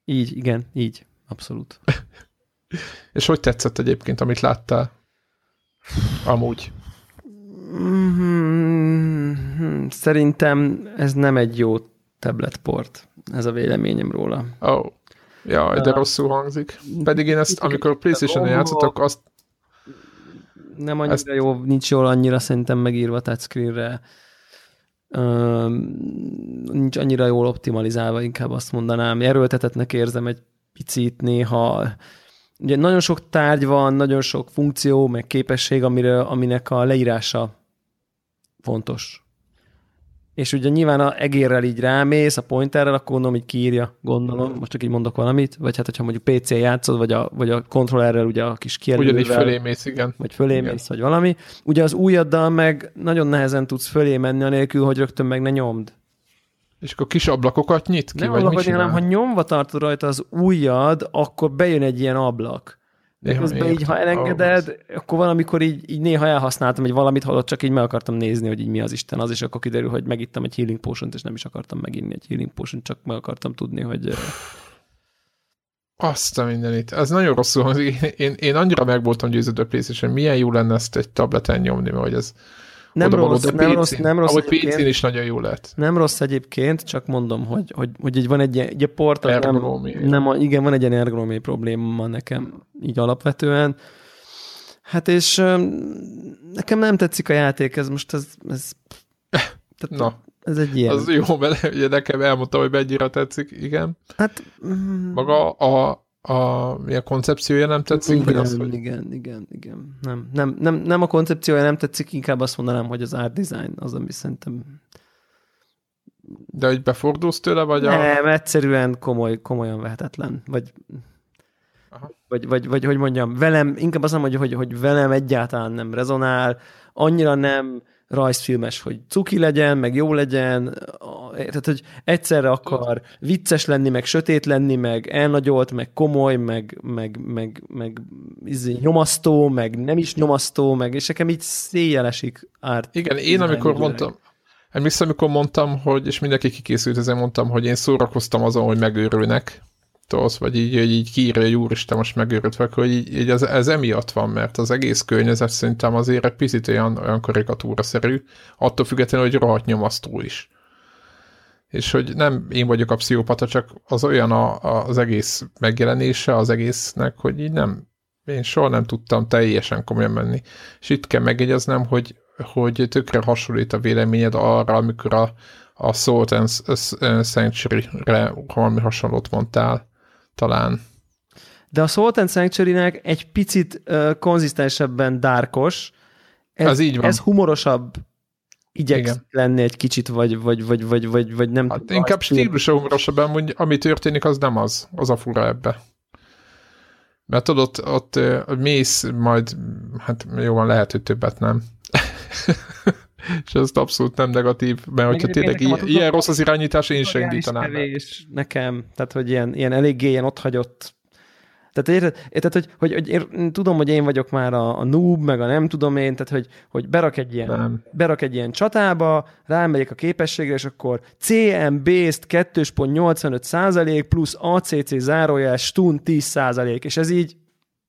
Így, igen, így, abszolút. És hogy tetszett egyébként, amit láttál? Amúgy. Mhm, Szerintem ez nem egy jó tabletport, ez a véleményem róla. Ó, oh. Jaj, de Ah. rosszul hangzik. Pedig én ezt, amikor Playstation-on játszottak, azt Nem annyira Ezt- jó, nincs jól annyira szerintem megírva touchscreenre. Öm, nincs annyira jól optimalizálva, inkább azt mondanám. Erőltetetnek érzem egy picit néha. Ugye nagyon sok tárgy van, nagyon sok funkció, meg képesség, amire, aminek a leírása fontos. És ugye nyilván a egérrel így rámész, a pointerrel, akkor gondolom, hogy kiírja, gondolom, most csak így mondok valamit, vagy hát, hogyha mondjuk PC játszod, vagy a, vagy a kontrollerrel ugye a kis kijelölővel ugyanígy fölé mész, igen. vagy fölé Igen. mész, vagy valami. Ugye az ujjaddal meg nagyon nehezen tudsz fölé menni, anélkül, hogy rögtön meg ne nyomd. És akkor kis ablakokat nyit ki, Nem vagy ablakot, hanem ha nyomva tartod rajta az ujjad, akkor bejön egy ilyen ablak. De közben így, ha elengeded, akkor valamikor így, így néha elhasználtam egy valamit, holott csak így meg akartam nézni, hogy így mi az Isten az, és akkor kiderül, hogy megittam egy healing potion és nem is akartam meginni egy healing potion csak meg akartam tudni, hogy... Azt a mindenit. Ez nagyon rosszul hangzik. Én, én, én annyira meg voltam győződve PlayStation, milyen jó lenne ezt egy tableten nyomni, mert hogy ez Nem oda-való, rossz, de nem rossz, nem rossz Ahogy PC-n egyébként. is nagyon jó lehet. Nem rossz egyébként, csak mondom, hogy, hogy, hogy így van egy ilyen, ugye port, nem, nem, a- igen, van egy ilyen ergonómiai probléma nekem így alapvetően. Hát és nekem nem tetszik a játék, ez most ez, ez, tehát Na, ez egy ilyen. az jó, mert ugye nekem elmondta, hogy mennyire tetszik, igen. Hát, mm, Maga a, a, a koncepciója nem tetszik, igen, az, hogy igen, igen, igen. Nem, nem, nem, nem a koncepciója nem tetszik, inkább azt mondanám, hogy az art design az, ami szerintem de hogy befordulsz tőle, vagy a... Nem, egyszerűen komoly, komolyan vehetetlen. Vagy, Aha. vagy, vagy, vagy, hogy mondjam, velem, inkább azt mondom, hogy, hogy, hogy velem egyáltalán nem rezonál, annyira nem rajzfilmes, hogy cuki legyen, meg jó legyen, tehát, hogy egyszerre akar vicces lenni, meg sötét lenni, meg elnagyolt, meg komoly, meg, meg, meg, meg izé, nyomasztó, meg nem is nyomasztó, meg, és nekem így széjjel esik árt. Igen, én amikor design mondtam, emlékszem, amikor mondtam, hogy, és mindenki kikészült ezen, mondtam, hogy én szórakoztam azon, hogy megőrülnek, tudsz, vagy így, hogy így kiírja, hogy úristen, most megőrült vagy, hogy így, így ez, ez emiatt van, mert az egész környezet szerintem azért egy picit olyan, olyan karikatúra-szerű, attól függetlenül, hogy rohadt nyomasztó is. És hogy nem én vagyok a pszichopata, csak az olyan a, a, az egész megjelenése az egésznek, hogy így nem, én soha nem tudtam teljesen komolyan menni. És itt kell megjegyeznem, hogy, hogy tökre hasonlít a véleményed arra, amikor a, a Salt and Sanctuary-re valami hasonlót mondtál, talán. De a Salt and Sanctuary-nek egy picit uh, konzisztensebben dárkos. Ez, Az így van. Ez humorosabb igyekszik lenni egy kicsit, vagy, vagy, vagy, vagy, vagy, vagy nem Hát tudom, inkább stílusa humorosabb, hogy ami történik, az nem az. Az a fura ebbe. Mert tudod, ott, ott ö, mész majd, hát jó van, lehet, hogy többet nem. És ez abszolút nem negatív, mert hogyha tényleg ilyen, ilyen tudatos- rossz az irányítás, én sem indítanám. kevés nekem, tehát hogy ilyen, ilyen eléggé ilyen otthagyott tehát érted, érted hogy, hogy, hogy én tudom, hogy én vagyok már a, a noob, meg a nem tudom én, tehát hogy, hogy berak egy ilyen, Nem. berak egy ilyen csatába, rámegyek a képességre, és akkor CM-based 2.85 százalék plusz ACC zárójel stun 10 százalék, és ez így,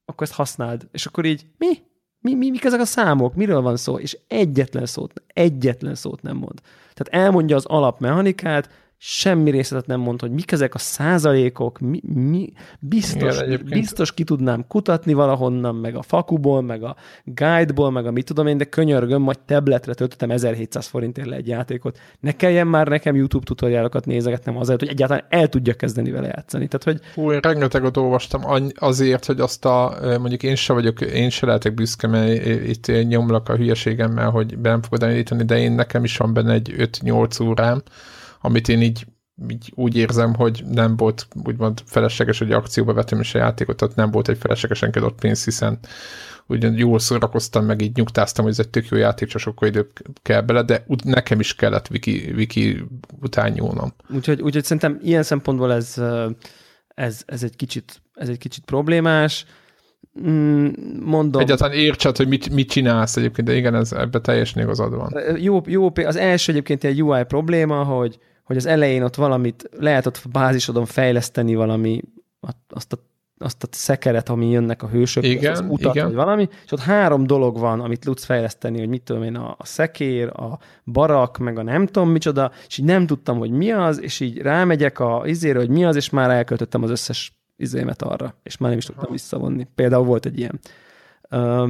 akkor ezt használd. És akkor így, mi? Mi, mi, mik ezek a számok? Miről van szó? És egyetlen szót, egyetlen szót nem mond. Tehát elmondja az alapmechanikát, semmi részletet nem mond, hogy mik ezek a százalékok, mi, mi biztos, Igen, biztos ki tudnám kutatni valahonnan, meg a fakuból, meg a guideból, meg a mit tudom én, de könyörgöm, majd tabletre töltöttem 1700 forintért le egy játékot. Ne kelljen már nekem YouTube tutoriálokat nézegetnem azért, hogy egyáltalán el tudjak kezdeni vele játszani. Tehát, hogy Hú, én rengeteget olvastam azért, hogy azt a, mondjuk én se vagyok, én se lehetek büszke, mert itt nyomlak a hülyeségemmel, hogy be nem fogod elindítani, de én nekem is van benne egy 5-8 órám, amit én így így úgy érzem, hogy nem volt úgymond felesleges, hogy akcióba vetem is a játékot, tehát nem volt egy feleslegesen kiadott pénz, hiszen ugyan jól szórakoztam, meg így nyugtáztam, hogy ez egy tök jó játék, csak sokkal idő kell bele, de nekem is kellett wiki, wiki után nyúlnom. Úgyhogy, úgyhogy szerintem ilyen szempontból ez, ez, ez, egy kicsit, ez egy kicsit problémás. Mm, mondom. Egyáltalán értsed, hogy mit, mit csinálsz egyébként, de igen, ez, ebbe teljesen igazad van. Jó, jó, az első egyébként egy UI probléma, hogy, hogy az elején ott valamit lehet ott bázisodon fejleszteni valami, azt a azt a szekeret, ami jönnek a hősök, igen, az utat, igen. vagy valami, és ott három dolog van, amit tudsz fejleszteni, hogy mit tudom én, a, a szekér, a barak, meg a nem tudom micsoda, és így nem tudtam, hogy mi az, és így rámegyek a izére, hogy mi az, és már elköltöttem az összes izémet arra, és már nem is tudtam visszavonni. Például volt egy ilyen. Uh,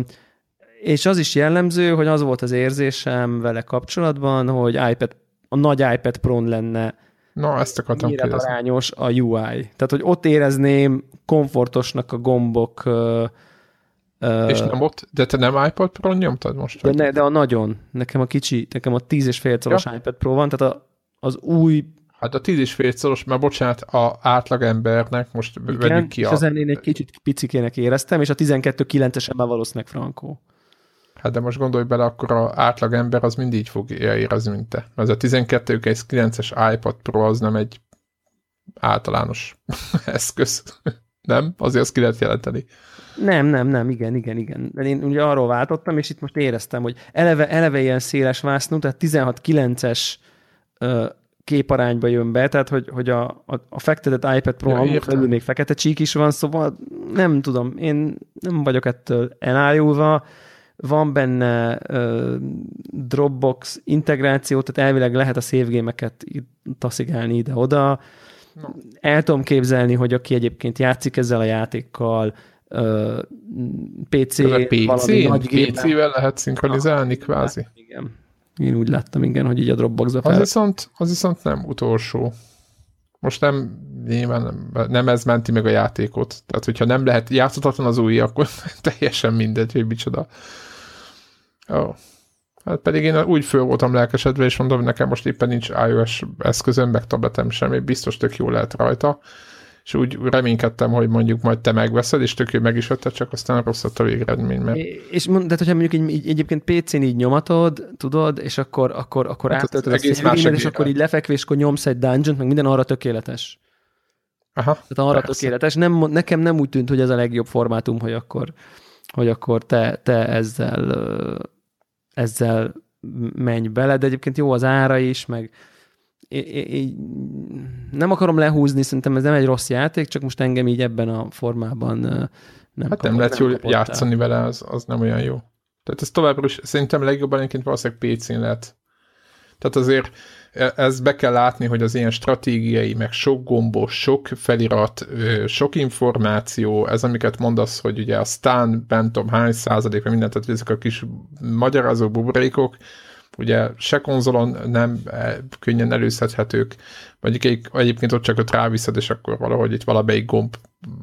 és az is jellemző, hogy az volt az érzésem vele kapcsolatban, hogy iPad, a nagy iPad Pro lenne Na, ezt akartam arányos a UI. Tehát, hogy ott érezném komfortosnak a gombok. Uh, és nem ott, de te nem iPad Pro nyomtad most? De, ne, de a nagyon. Nekem a kicsi, nekem a 10 és fél ja. iPad Pro van, tehát a, az új Hát a 10 és fél szoros, mert bocsánat, a átlag embernek most Igen, vegyük ki a... Igen, én egy kicsit picikének éreztem, és a 12-9-esen már valószínűleg frankó. Hát de most gondolj bele, akkor az átlag ember az mindig így fogja érezni, mint te. Ez a 12-9-es iPad Pro az nem egy általános eszköz. nem? Azért azt ki lehet jelenteni. Nem, nem, nem, igen, igen, igen. De én ugye arról váltottam, és itt most éreztem, hogy eleve, eleve ilyen széles vásznú, tehát 16-9-es képarányba jön be, tehát hogy, hogy a, a, a fektetett iPad Pro ja, felül még fekete csík is van, szóval nem tudom, én nem vagyok ettől elájulva, van benne uh, Dropbox integráció, tehát elvileg lehet a save game-eket taszigálni ide-oda. No. El tudom képzelni, hogy aki egyébként játszik ezzel a játékkal, uh, PC, PC valami nagy PC-vel lehet szinkronizálni kvázi. Igen. Én úgy láttam, igen, hogy így a Dropbox-a fel. Az viszont, az viszont nem utolsó. Most nem, nyilván nem, nem ez menti meg a játékot. Tehát, hogyha nem lehet játszhatatlan az új, akkor teljesen mindegy, hogy micsoda Ó. Hát pedig én úgy föl voltam lelkesedve, és mondom, nekem most éppen nincs iOS eszközöm, meg tabletem semmi, biztos tök jó lehet rajta. És úgy reménykedtem, hogy mondjuk majd te megveszed, és tök meg is vetted, csak aztán rossz a végeredmény. Mert... És de hogyha mondjuk így, így, egyébként PC-n így nyomatod, tudod, és akkor, akkor, akkor hát átöltöd a szívvémet, és akkor így lefekvéskor nyomsz egy dungeon meg minden arra tökéletes. Aha, Tehát arra persze. tökéletes. Nem, nekem nem úgy tűnt, hogy ez a legjobb formátum, hogy akkor, hogy akkor te, te ezzel ezzel menj bele, de egyébként jó az ára is, meg én nem akarom lehúzni, szerintem ez nem egy rossz játék, csak most engem így ebben a formában nem Hát nem lehet jól játszani vele, az, az nem olyan jó. Tehát ez továbbra is szerintem legjobban egyébként valószínűleg PC-n lehet. Tehát azért E, ezt be kell látni, hogy az ilyen stratégiai, meg sok gombos, sok felirat, sok információ, ez amiket mondasz, hogy ugye a stun, nem tudom hány százalékra mindent, tehát ezek a kis magyarázó buborékok, ugye se konzolon nem e, könnyen előszedhetők, vagy egyébként ott csak ott ráviszed, és akkor valahogy itt valamelyik gomb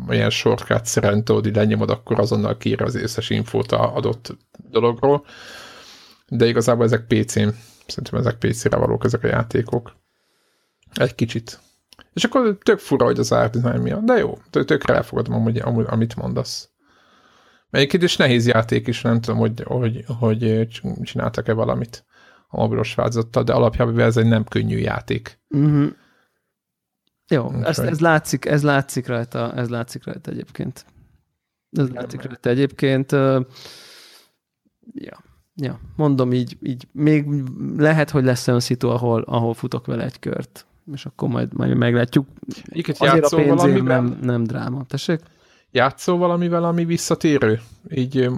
ilyen shortcut szerint tudod, lenyomod, akkor azonnal kiír az összes infót a adott dologról. De igazából ezek PC-n Szerintem ezek PC-re valók ezek a játékok. Egy kicsit. És akkor tök fura, hogy az art design miatt, de jó, tökre elfogadom amúgy, amúgy, amit mondasz. Egyébként is nehéz játék is, nem tudom, hogy, hogy, hogy csináltak-e valamit a mobilos változattal, de alapjában ez egy nem könnyű játék. Mm-hmm. Jó, ez, ez, látszik, ez látszik rajta, ez látszik rajta egyébként. Ez látszik rajta egyébként. Ja. Ja, mondom így, így még lehet, hogy lesz olyan szitu, ahol, ahol futok vele egy kört, és akkor majd, majd meglátjuk. Azért a pénzért nem, nem dráma. Tessék? Játszol valamivel, ami visszatérő? Így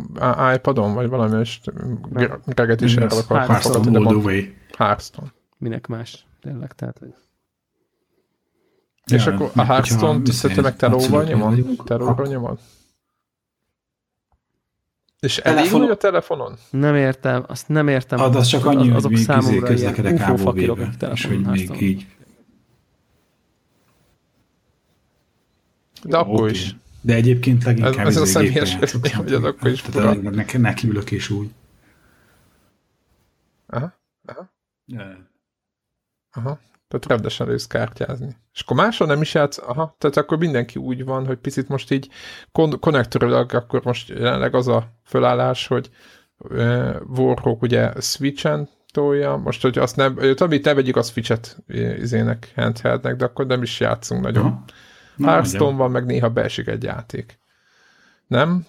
iPadon, vagy valami, most Greget is erről akartam Hearthstone all the way. Hearthstone. Minek más, tényleg, tehát, hogy... És ja, akkor a Hearthstone-t te meg telóval nyomod? Telóval nyomod? És elég vagy a telefonon? Nem értem, azt nem értem. Ad, az csak annyi, az, hogy még izé közlekedek ávóvébe, és hogy még így. De akkor is. De egyébként leginkább ez, ez a személyes hogy az akkor is fura. Neki, neki ülök és úgy. Aha, aha. Aha. Tehát rendesen ősz kártyázni. És akkor máshol nem is játsz, aha, tehát akkor mindenki úgy van, hogy picit most így kon- konnektorilag, akkor most jelenleg az a fölállás, hogy uh, Warhawk ugye Switchen tolja, most, hogy azt nem, amit ne vegyük, az Switchet izének, handheldnek, de akkor nem is játszunk nagyon. Aha. Hearthstone van, meg néha beesik egy játék. Nem?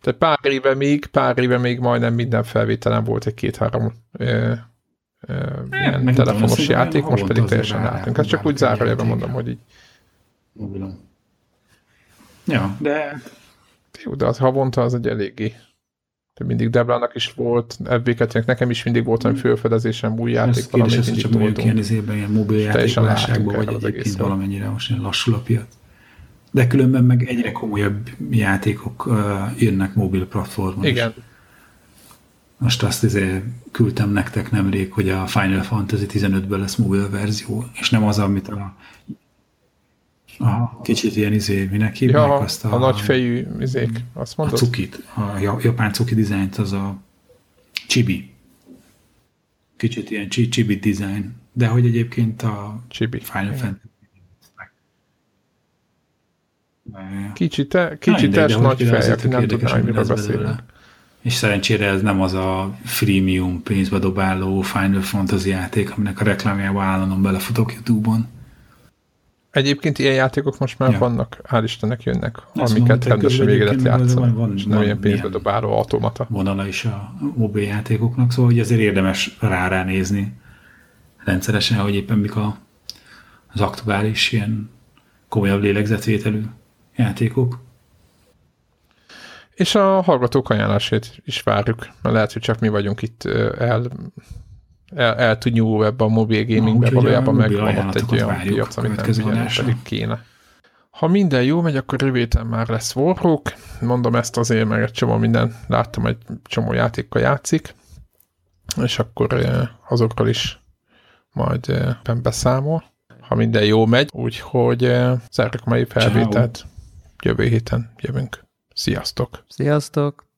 Tehát pár éve még, pár éve még majdnem minden felvételen volt egy két-három ilyen telefonos tudom, játék, most pedig teljesen látunk. Ezt csak úgy zárójelben mondom, hogy így. Mobilon. Ja, de... Jó, de az havonta az egy eléggé de mindig Deblának is volt, fb nekem is mindig volt egy fölfedezésem, új játék, valami mindig csak mondjuk ilyen, izében, ilyen mobil játékolásságban, vagy egyébként valamennyire most ilyen lassul a piac. De különben meg egyre komolyabb játékok uh, jönnek mobil platformon Igen. Is. Most azt izé küldtem nektek nemrég, hogy a Final Fantasy 15-ből lesz mobil verzió, és nem az, amit a Aha, kicsit ilyen izé, minek hívják ja, azt a... a nagyfejű izék, azt mondod? A cukit, a japán cuki dizájnt, az a chibi. Kicsit ilyen chibi design, de hogy egyébként a chibi. Final Fantasy Kicsit, kicsit es nagy fej, aki nem tudná, hogy miről beszélünk. És szerencsére ez nem az a freemium pénzbe dobáló Final Fantasy játék, aminek a reklámjába állandóan belefutok YouTube-on. Egyébként ilyen játékok most már ja. vannak, hál' Istennek jönnek, Ezt amiket rendesen végre lehet játszani, van, és nem van ilyen pénzbe dobáló automata. Vonala is a mobil játékoknak, szóval hogy azért érdemes rá, rá nézni rendszeresen, hogy éppen mik a, az aktuális ilyen komolyabb lélegzetvételű játékok. És a hallgatók ajánlásét is várjuk, mert lehet, hogy csak mi vagyunk itt el, el, el tudnyúlva ebbe a mobil gamingbe, Na, valójában meg van ott egy olyan piac, amit nem pedig kéne. Ha minden jó megy, akkor rövéten már lesz Warhawk. Mondom ezt azért, mert egy csomó minden, láttam, egy csomó játékkal játszik, és akkor azokról is majd beszámol, ha minden jó megy. Úgyhogy zárjuk mai felvételt. Jövő héten jövünk. Sziasztok! Sziasztok!